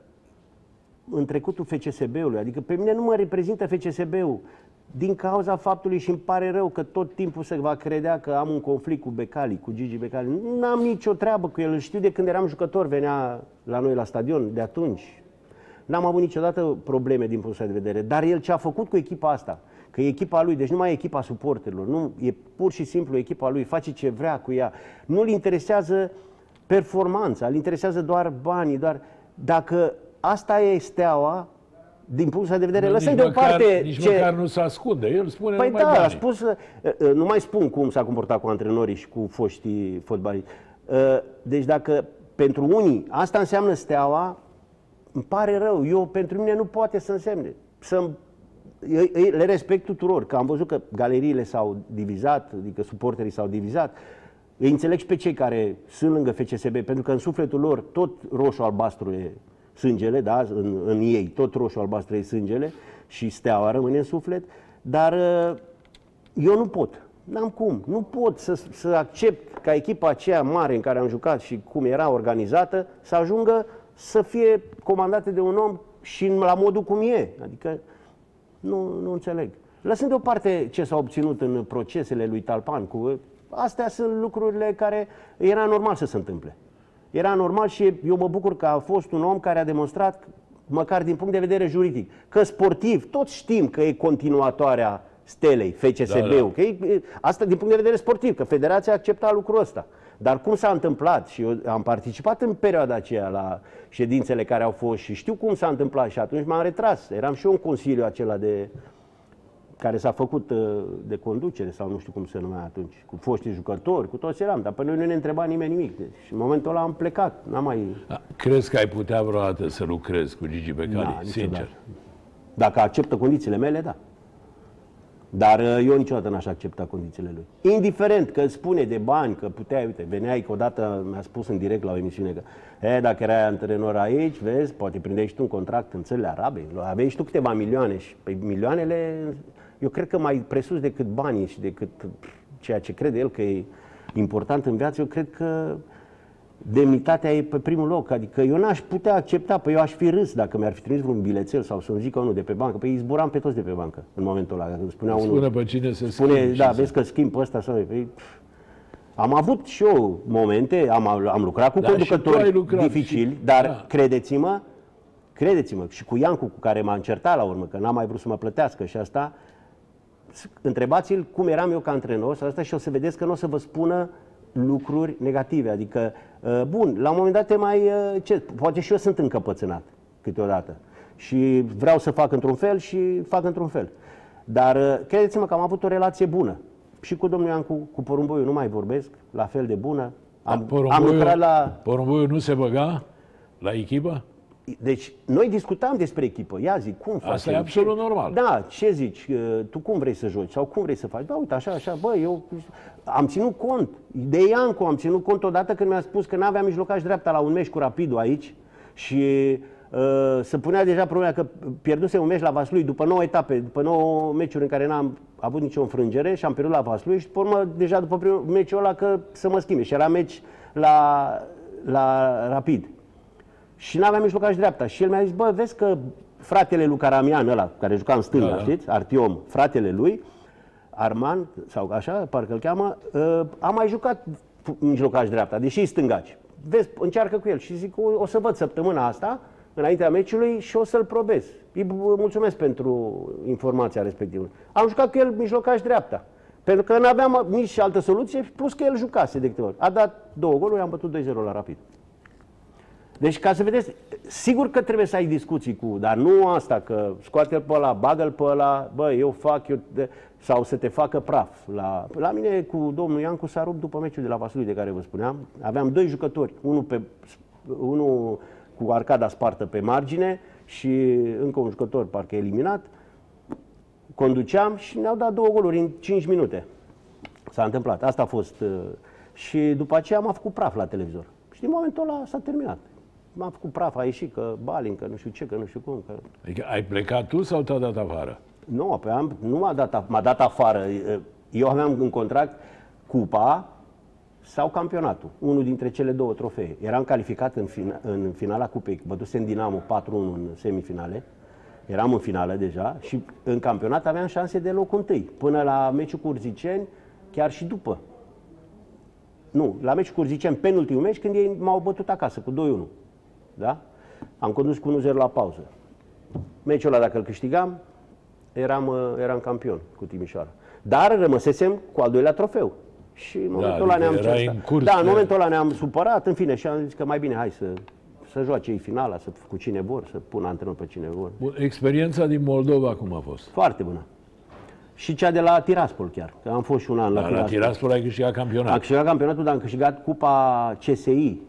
Speaker 2: în trecutul FCSB-ului, adică pe mine nu mă reprezintă FCSB-ul din cauza faptului și îmi pare rău că tot timpul se va credea că am un conflict cu Becali, cu Gigi Becali. Nu am nicio treabă cu el, îl știu de când eram jucător, venea la noi la stadion, de atunci. N-am avut niciodată probleme din punctul ăsta de vedere, dar el ce a făcut cu echipa asta, că e echipa lui, deci nu mai e echipa suporterilor, nu, e pur și simplu echipa lui, face ce vrea cu ea. Nu-l interesează performanța, îl interesează doar banii, doar dacă asta e steaua, din punctul ăsta de vedere, lăsăm
Speaker 1: nici
Speaker 2: deoparte
Speaker 1: măcar, nici
Speaker 2: ce...
Speaker 1: măcar nu se ascunde. El spune
Speaker 2: Păi
Speaker 1: numai
Speaker 2: da,
Speaker 1: banii.
Speaker 2: a spus, uh, uh, nu mai spun cum s-a comportat cu antrenorii și cu foștii fotbaliști. Uh, Deci dacă pentru unii asta înseamnă steaua, îmi pare rău. Eu, pentru mine nu poate să însemne. Să le respect tuturor, că am văzut că galeriile s-au divizat, adică suporterii s-au divizat. Îi înțeleg și pe cei care sunt lângă FCSB, pentru că în sufletul lor tot roșu-albastru e sângele, da? în, în ei tot roșu-albastru e sângele și steaua rămâne în suflet, dar uh, eu nu pot. N-am cum. Nu pot să, să accept ca echipa aceea mare în care am jucat și cum era organizată să ajungă să fie comandate de un om și la modul cum e. Adică nu, nu înțeleg. Lăsând deoparte ce s-a obținut în procesele lui Talpan, cu, astea sunt lucrurile care era normal să se întâmple. Era normal și eu mă bucur că a fost un om care a demonstrat, măcar din punct de vedere juridic, că sportiv, toți știm că e continuatoarea stelei, FCSB-ul.
Speaker 1: Da, da.
Speaker 2: Că e, asta din punct de vedere sportiv, că federația a acceptat lucrul ăsta. Dar cum s-a întâmplat și eu am participat în perioada aceea la ședințele care au fost și știu cum s-a întâmplat și atunci m-am retras. Eram și eu în consiliu acela de care s-a făcut uh, de conducere sau nu știu cum se numea atunci, cu foștii jucători, cu toți eram, dar pe noi nu ne întreba nimeni nimic. Deci, în momentul ăla am plecat, n-am mai...
Speaker 1: Da. Crezi că ai putea vreodată să lucrezi cu Gigi Becali?
Speaker 2: Da,
Speaker 1: Sincer.
Speaker 2: niciodată. Dacă acceptă condițiile mele, da. Dar uh, eu niciodată n-aș accepta condițiile lui. Indiferent că îți spune de bani, că puteai, uite, veneai că odată mi-a spus în direct la o emisiune că e, dacă erai antrenor aici, vezi, poate prindeai și tu un contract în țările arabe, aveai și tu câteva milioane și pe milioanele, eu cred că mai presus decât banii și decât ceea ce crede el că e important în viață, eu cred că demnitatea e pe primul loc. Adică eu n-aș putea accepta, păi eu aș fi râs dacă mi-ar fi trimis vreun bilețel sau să-mi zică unul de pe bancă. Păi îi zburam pe toți de pe bancă în momentul ăla. Când spunea unul,
Speaker 1: Spune pe cine să
Speaker 2: spune,
Speaker 1: schimbi
Speaker 2: da,
Speaker 1: și
Speaker 2: vezi că schimb pe ăsta sau... Păi, pf, am avut și eu momente, am, am lucrat cu
Speaker 1: Da, și tu ai
Speaker 2: conducători
Speaker 1: lucrat
Speaker 2: dificili,
Speaker 1: și-
Speaker 2: dar
Speaker 1: da.
Speaker 2: credeți-mă, credeți-mă, și cu Iancu, cu care m-a încertat la urmă, că n-am mai vrut să mă plătească și asta, întrebați-l cum eram eu ca antrenor sau asta și o să vedeți că nu o să vă spună lucruri negative. Adică, uh, bun, la un moment dat te mai, uh, ce, poate și eu sunt încăpățânat câteodată și vreau să fac într-un fel și fac într-un fel. Dar uh, credeți-mă că am avut o relație bună. Și cu domnul Iancu, cu Porumboiu nu mai vorbesc, la fel de bună. Am, am lucrat la...
Speaker 1: Porumboiu nu se băga la echipă?
Speaker 2: Deci, noi discutam despre echipă. Ia zic, cum facem?
Speaker 1: Asta e absolut
Speaker 2: ce,
Speaker 1: normal.
Speaker 2: Da, ce zici? Uh, Tu cum vrei să joci? Sau cum vrei să faci? Da, uite, așa, așa, bă, eu am ținut cont. De Iancu am ținut cont odată când mi-a spus că n-avea mijlocaș dreapta la un meci cu Rapidul aici și uh, se punea deja problema că pierduse un meci la Vaslui după 9 etape, după 9 meciuri în care n-am avut nicio înfrângere și am pierdut la Vaslui și după urmă, deja după primul meciul ăla că să mă schimbe. Și era meci la, la Rapid. Și n-aveam mijlocaș dreapta. Și el mi-a zis, bă, vezi că fratele lui Caramian ăla, care juca în stânga,
Speaker 1: Da,
Speaker 2: da,
Speaker 1: da.
Speaker 2: știți? Artiom, fratele lui, Arman, sau așa, parcă îl cheamă, uh, a mai jucat mijlocaș dreapta, deși e stângaci. Vezi, încearcă cu el și zic, o, o să văd săptămâna asta, înaintea meciului și o să-l probez. Îi mulțumesc pentru informația respectivă. Am jucat cu el mijlocaș dreapta. Pentru că nu aveam nici altă soluție, plus că el jucase de câte ori. A dat două goluri, am bătut 2-0 la rapid. Deci, ca să vedeți, sigur că trebuie să ai discuții cu, dar nu asta, că scoate-l pe ăla, bagă-l pe ăla, bă, eu fac, eu, de, sau să te facă praf. La, la mine cu domnul Iancu s-a rupt după meciul de la Vaslui de care vă spuneam. Aveam doi jucători, unul, pe, unul cu arcada spartă pe margine și încă un jucător parcă eliminat. Conduceam și ne-au dat două goluri în 5 minute. S-a întâmplat. Asta a fost uh, Și după aceea m-a făcut praf la televizor. Și din momentul ăla s-a terminat. M-a făcut praf, a ieșit că Balin, că nu știu ce, că nu știu cum. Că...
Speaker 1: Adică ai plecat tu sau te-a dat afară?
Speaker 2: Nu, pe am, nu m-a dat, af- m-a dat afară. Eu aveam în contract cupa sau campionatul, unul dintre cele două trofee. Eram calificat în, fina, în finala cupei, bădusem Dinamo 4-1 în semifinale, eram în finală deja și în campionat aveam șanse de locul întâi, până la meciul cu Urziceni, chiar și după. Nu, la meciul cu Urziceni, penultimul meci, când ei m-au bătut acasă cu 2-1. Da? Am condus cu 1-0 la pauză. Meciul ăla, dacă îl câștigam, eram, uh, eram campion cu Timișoara. Dar rămăsesem cu al doilea trofeu. Și în momentul ăla
Speaker 1: adică
Speaker 2: ne-am
Speaker 1: erai
Speaker 2: certat.
Speaker 1: în curs
Speaker 2: Da, în
Speaker 1: de-
Speaker 2: momentul ăla ne-am supărat, în fine, și am zis că mai bine hai să, să joace ei finala, să, cu cine vor, să pună antrenor pe cine vor.
Speaker 1: Bun, experiența din Moldova cum a fost?
Speaker 2: Foarte bună. Și cea de la Tiraspol chiar, că am fost și un an la,
Speaker 1: La, la
Speaker 2: Tiraspol.
Speaker 1: Tiraspol ai câștigat
Speaker 2: Am
Speaker 1: campionat.
Speaker 2: câștigat campionatul, dar am câștigat cupa CSI,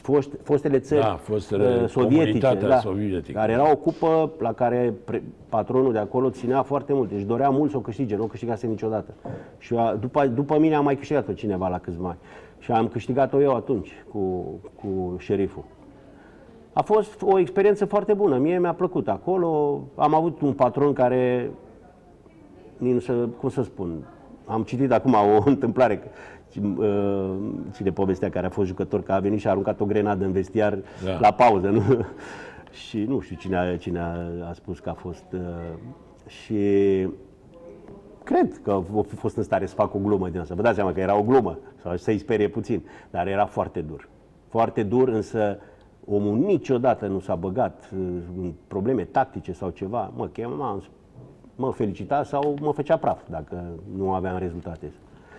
Speaker 2: fost, fostele țări
Speaker 1: Da, fostele
Speaker 2: uh, sovietice,
Speaker 1: comunitatea
Speaker 2: da,
Speaker 1: sovietică.
Speaker 2: care era o cupă la care pre, patronul de acolo ținea foarte mult, deci dorea mult să o câștige, nu o câștigase niciodată. Și a, după, după mine a mai câștigat-o cineva la câțiva ani. Și am câștigat-o eu atunci cu, cu șeriful. A fost o experiență foarte bună, mie mi-a plăcut acolo, am avut un patron care nici nu să, cum să spun, am citit acum o *laughs* întâmplare, că, uh, cine povestea care a fost jucător, că a venit și a aruncat o grenadă în vestiar
Speaker 1: Da.
Speaker 2: la pauză, nu? *laughs* și nu știu cine a, cine a, a spus că a fost. Uh, și cred că a fi fost în stare să facă o glumă din asta. Vă dați seama că era o glumă, sau să-i sperie puțin, dar era foarte dur. Foarte dur, însă omul niciodată nu s-a băgat uh, în probleme tactice sau ceva. Mă chema, mă felicita sau mă făcea praf dacă nu aveam rezultate.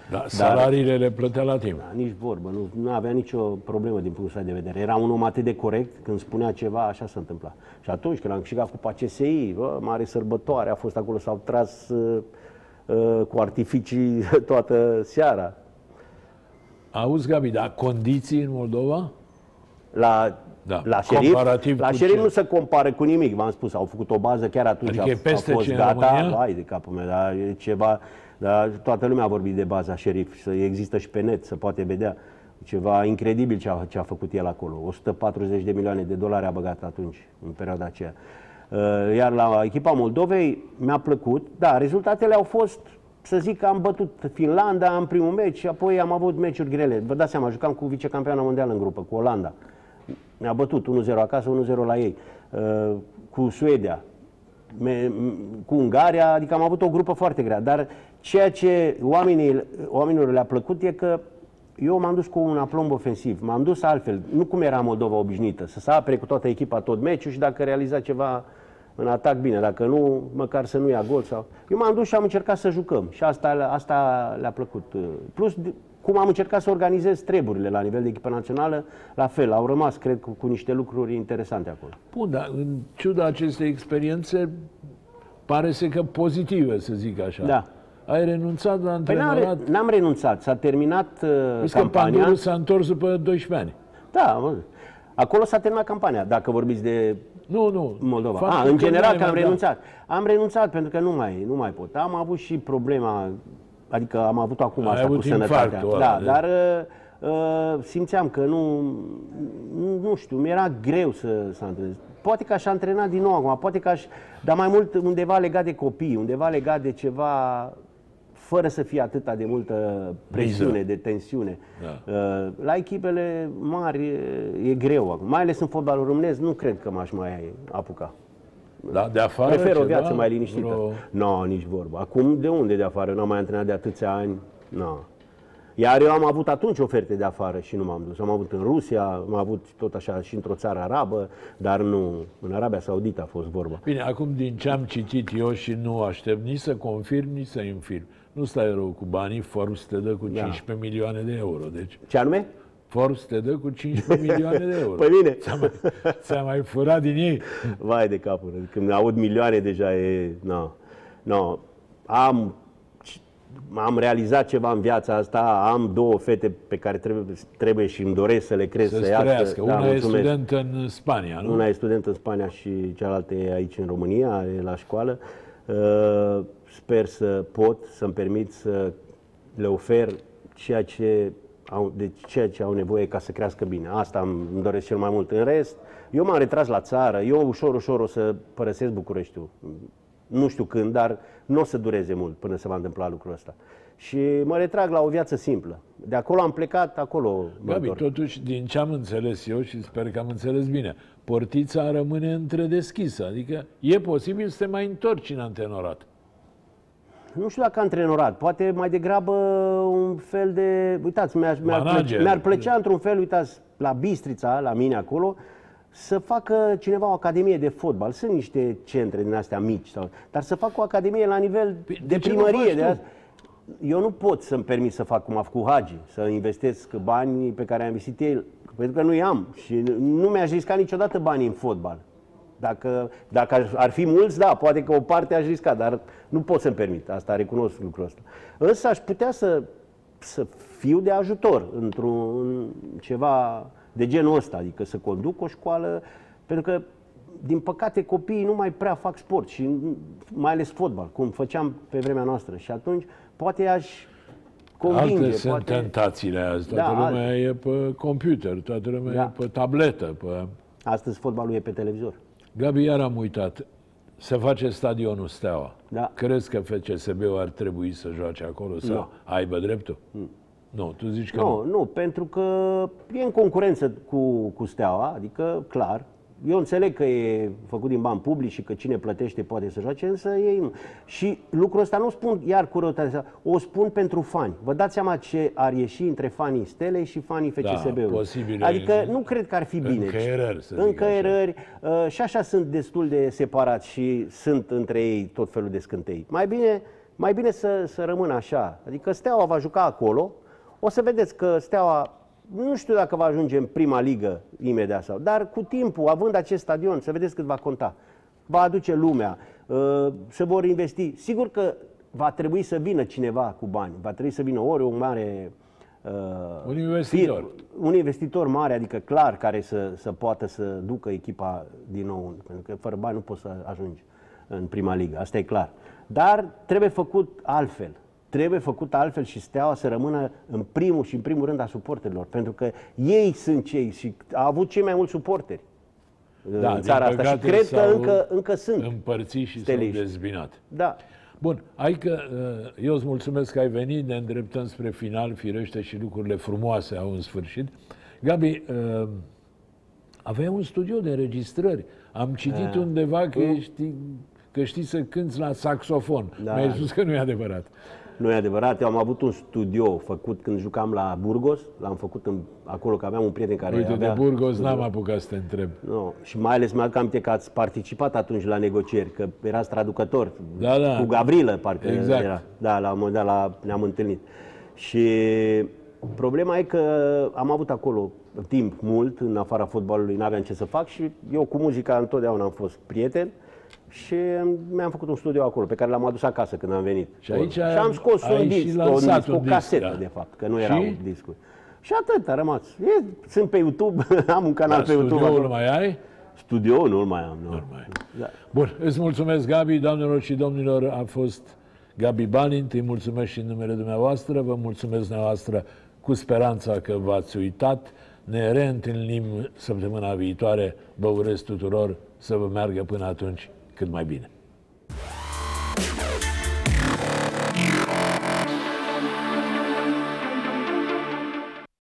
Speaker 1: Da, salariile le plătea la timp.
Speaker 2: Da, nici vorbă, nu, nu avea nicio problemă din punctul ăsta de vedere. Era un om atât de corect, când spunea ceva, așa se întâmpla. Și atunci când am câștigat cupa CSI, bă, mare sărbătoare, a fost acolo, s-au tras uh, uh, cu artificii *laughs* toată seara.
Speaker 1: Auzi, Gabi, dar condiții în Moldova?
Speaker 2: La,
Speaker 1: Da,
Speaker 2: la șerif,
Speaker 1: comparativ
Speaker 2: la
Speaker 1: cu
Speaker 2: șerif
Speaker 1: ce?
Speaker 2: nu se compară cu nimic, v-am spus, au făcut o bază chiar atunci,
Speaker 1: Adică
Speaker 2: a,
Speaker 1: e peste
Speaker 2: a fost
Speaker 1: ce în
Speaker 2: gata,
Speaker 1: România?
Speaker 2: hai de capul meu, dar e ceva, dar toată lumea a vorbit de baza șerif, să există și pe net, să poate vedea. Ceva incredibil ce a, ce a făcut el acolo. 140 de milioane de dolari a băgat atunci, în perioada aceea. Uh, Iar la echipa Moldovei mi-a plăcut, da, rezultatele au fost, să zic că am bătut Finlanda în primul meci, și apoi am avut meciuri grele. Vă dați seama, jucam cu vicecampioana mondială în grupă, cu Olanda. Ne-a bătut 1-0 acasă, 1-0 la ei. Uh, Cu Suedia, me, m- cu Ungaria, adică am avut o grupă foarte grea. Dar ceea ce oamenii, oamenilor le-a plăcut e că eu m-am dus cu un aplomb ofensiv, m-am dus altfel, nu cum era Moldova obișnuită, să se apere cu toată echipa tot meciul și dacă realiza ceva în atac, bine, dacă nu, măcar să nu ia gol sau... Eu m-am dus și am încercat să jucăm și asta, asta le-a plăcut. Plus, de- cum am încercat să organizez treburile la nivel de echipă națională, la fel, au rămas, cred, cu, cu niște lucruri interesante acolo.
Speaker 1: Bun, dar în ciuda acestei experiențe, pare să că pozitive, să zic așa.
Speaker 2: Da.
Speaker 1: Ai renunțat la
Speaker 2: Păi n-am,
Speaker 1: antrenorat?
Speaker 2: re- n-am renunțat, s-a terminat uh,
Speaker 1: Vezi că
Speaker 2: campania.
Speaker 1: Panduru s-a întors după 12 ani.
Speaker 2: Da, mă. acolo s-a terminat campania, dacă vorbiți de
Speaker 1: Nu, nu.
Speaker 2: Moldova.
Speaker 1: Faptul
Speaker 2: A, în
Speaker 1: că
Speaker 2: general
Speaker 1: n-ai
Speaker 2: că am
Speaker 1: mai dat.
Speaker 2: renunțat. Am renunțat pentru că nu mai, nu mai pot. Am avut și problema, adică am avut acum
Speaker 1: Ai
Speaker 2: asta
Speaker 1: avut
Speaker 2: cu sănătatea.
Speaker 1: infarctul
Speaker 2: Da,
Speaker 1: ăla, de-
Speaker 2: dar uh, uh, simțeam că nu, nu, nu știu, mi-era greu să, să antrenez. Poate că aș antrena din nou acum, poate că aș, dar mai mult undeva legat de copii, undeva legat de ceva fără să fie atâta de multă presiune,
Speaker 1: Miză.
Speaker 2: de tensiune.
Speaker 1: Da.
Speaker 2: Uh, La echipele mari e, e greu acum, mai ales în fotbalul românesc, nu cred că m-aș mai apuca.
Speaker 1: Da, de afară
Speaker 2: Prefer o
Speaker 1: ceva?
Speaker 2: viață mai liniștită.
Speaker 1: Vreo-
Speaker 2: Nu, no, nici vorbă. Acum, de unde de afară? N-am mai antrenat de atâția ani. No. Iar eu am avut atunci oferte de afară și nu m-am dus. Am avut în Rusia, am avut tot așa și într-o țară arabă, dar nu. În Arabia Saudită a fost vorba.
Speaker 1: Bine, acum din ce am citit eu și nu aștept nici să confirm, nici să infirm. Nu stai rău cu banii, Forbes te dă cu
Speaker 2: Da.
Speaker 1: 15 milioane de euro. Deci
Speaker 2: Ce anume?
Speaker 1: Forbes te dă cu 15 *laughs* milioane de euro.
Speaker 2: Păi bine. *laughs*
Speaker 1: Ți-a mai, ți-a mai furat din ei?
Speaker 2: Vai de capul. Când aud milioane deja e... No. No. Am, am realizat ceva în viața asta, am două fete pe care trebuie, trebuie și îmi doresc să le cresc,
Speaker 1: Să-ți
Speaker 2: să iasă.
Speaker 1: trăiască. Una e
Speaker 2: mulțumesc.
Speaker 1: student în Spania, nu?
Speaker 2: Una e student în Spania și cealaltă e aici în România, e la școală. Uh, Sper să pot, să-mi permit să le ofer ceea ce au, de ceea ce au nevoie ca să crească bine. Asta îmi îmi doresc cel mai mult. În rest, eu m-am retras la țară, eu ușor, ușor o să părăsesc Bucureștiul. Nu știu când, dar nu o să dureze mult până se va întâmpla lucrul ăsta. Și mă retrag la o viață simplă. De acolo am plecat, acolo mă
Speaker 1: Gabi,
Speaker 2: întorc.
Speaker 1: totuși, din ce am înțeles eu și sper că am înțeles bine, portița rămâne întredeschisă, adică e posibil să te mai întorci în antenorat.
Speaker 2: Nu știu dacă antrenorat, poate mai degrabă un fel de... Uitați, mi-ar, mi-ar,
Speaker 1: Manager.
Speaker 2: plăcea, mi-ar plăcea într-un fel, uitați, la Bistrița, la mine acolo, să facă cineva o academie de fotbal. Sunt niște centre din astea mici, sau, dar să facă o academie la nivel
Speaker 1: Păi, de
Speaker 2: de,
Speaker 1: ce nu
Speaker 2: primărie.
Speaker 1: faci
Speaker 2: De
Speaker 1: tu?
Speaker 2: a- eu nu pot să-mi permit să fac cum a făcut Hagi, să investesc banii pe care am investit el, pentru că nu i-am și nu mi-aș risca niciodată banii în fotbal. Dacă, dacă ar- ar fi mulți, da, poate că o parte aș risca, dar nu pot să-mi permit. Asta recunosc lucrul ăsta. Însă aș putea să, să fiu de ajutor într-un ceva de genul ăsta, adică să conduc o școală, pentru că din păcate copiii nu mai prea fac sport și mai ales fotbal, cum făceam pe vremea noastră. Și atunci poate aș convinge.
Speaker 1: Alte sunt
Speaker 2: poate...
Speaker 1: tentațiile azi. Toată
Speaker 2: Da,
Speaker 1: lumea e pe computer, toată lumea
Speaker 2: Da.
Speaker 1: e pe tabletă. Pe...
Speaker 2: Astăzi fotbalul e pe televizor.
Speaker 1: Gabi, iar am uitat. Se face stadionul Steaua.
Speaker 2: Da.
Speaker 1: Crezi că FCSB-ul ar trebui să joace acolo, să
Speaker 2: Nu.
Speaker 1: aibă dreptul? Nu, tu zici că nu.
Speaker 2: Nu, nu, pentru că e în concurență cu, cu Steaua, adică clar. Eu înțeleg că e făcut din bani publici și că cine plătește poate să joace, însă ei nu. Și lucrul ăsta nu spun iar cu răutate, o spun pentru fani. Vă dați seama ce ar ieși între fanii Stelei și fanii FCSB-ului.
Speaker 1: Da, posibile-
Speaker 2: Adică nu cred că ar fi bine.
Speaker 1: Încăierări, să zic
Speaker 2: Încăierări, uh, și așa sunt destul de separați și sunt între ei tot felul de scântei. Mai bine, mai bine să, să rămână așa. Adică Steaua va juca acolo, o să vedeți că Steaua, nu știu dacă va ajunge în prima ligă imediat sau, dar cu timpul, având acest stadion, să vedeți cât va conta. Va aduce lumea, uh, se vor investi. Sigur că va trebui să vină cineva cu bani, va trebui să vină ori un mare uh,
Speaker 1: Un investitor.
Speaker 2: fir- un investitor mare, adică clar, care să, să poată să ducă echipa din nou, în- pentru că fără bani nu poți să ajungi în prima ligă, asta e clar. Dar trebuie făcut altfel. Trebuie făcut altfel și Steaua să rămână în primul și în primul rând a suporterilor, pentru că ei sunt cei și au avut cei mai mulți suporteri
Speaker 1: Da,
Speaker 2: în
Speaker 1: din
Speaker 2: țara asta și
Speaker 1: păcate
Speaker 2: cred că
Speaker 1: s-au
Speaker 2: încă, încă sunt.
Speaker 1: Împărțit și s-au
Speaker 2: Steliști.
Speaker 1: dezbinat.
Speaker 2: Da.
Speaker 1: Bun, hai că uh, eu îți mulțumesc că ai venit, ne îndreptăm spre final, firește și lucrurile frumoase au un sfârșit. Gabi, uh, aveai un studio de înregistrări. Am citit undeva că, ești, că știi să cânți la saxofon.
Speaker 2: Da.
Speaker 1: Mi-ai spus că nu e adevărat.
Speaker 2: Nu e adevărat, eu am avut un studio făcut când jucam la Burgos, l-am făcut în, acolo că aveam un prieten care
Speaker 1: Uite,
Speaker 2: avea...
Speaker 1: de Burgos n-am apucat să te întreb.
Speaker 2: Nu, și mai ales mi-aduc aminte că ați participat atunci la negocieri, că erați traducător.
Speaker 1: Da, da.
Speaker 2: Cu Gavrilă, parcă
Speaker 1: Exact.
Speaker 2: era. Da, la un moment dat la, ne-am întâlnit. Și problema e că am avut acolo timp mult, în afara fotbalului, n-aveam ce să fac și eu cu muzica întotdeauna am fost prieten și mi-am făcut un studio acolo, pe care l-am adus acasă când am venit.
Speaker 1: Și aici
Speaker 2: și am scos
Speaker 1: ai
Speaker 2: un
Speaker 1: și
Speaker 2: disc,
Speaker 1: lansat
Speaker 2: un disc,
Speaker 1: un
Speaker 2: o
Speaker 1: disc,
Speaker 2: casetă,
Speaker 1: da.
Speaker 2: de fapt, că nu
Speaker 1: Și?
Speaker 2: era un disc. Și atât a rămas. E, sunt pe YouTube, *laughs* am un canal
Speaker 1: Dar
Speaker 2: pe YouTube.
Speaker 1: studioul
Speaker 2: acolo.
Speaker 1: mai ai?
Speaker 2: Studio nu mai am, nu.
Speaker 1: Nu mai ai.
Speaker 2: Da.
Speaker 1: Bun, îți mulțumesc, Gabi, doamnelor și domnilor, a fost Gabi Balint, îi mulțumesc și în numele dumneavoastră, vă mulțumesc dumneavoastră cu speranța că v-ați uitat. Ne reîntâlnim săptămâna viitoare, vă urez tuturor să vă meargă până atunci cât mai bine.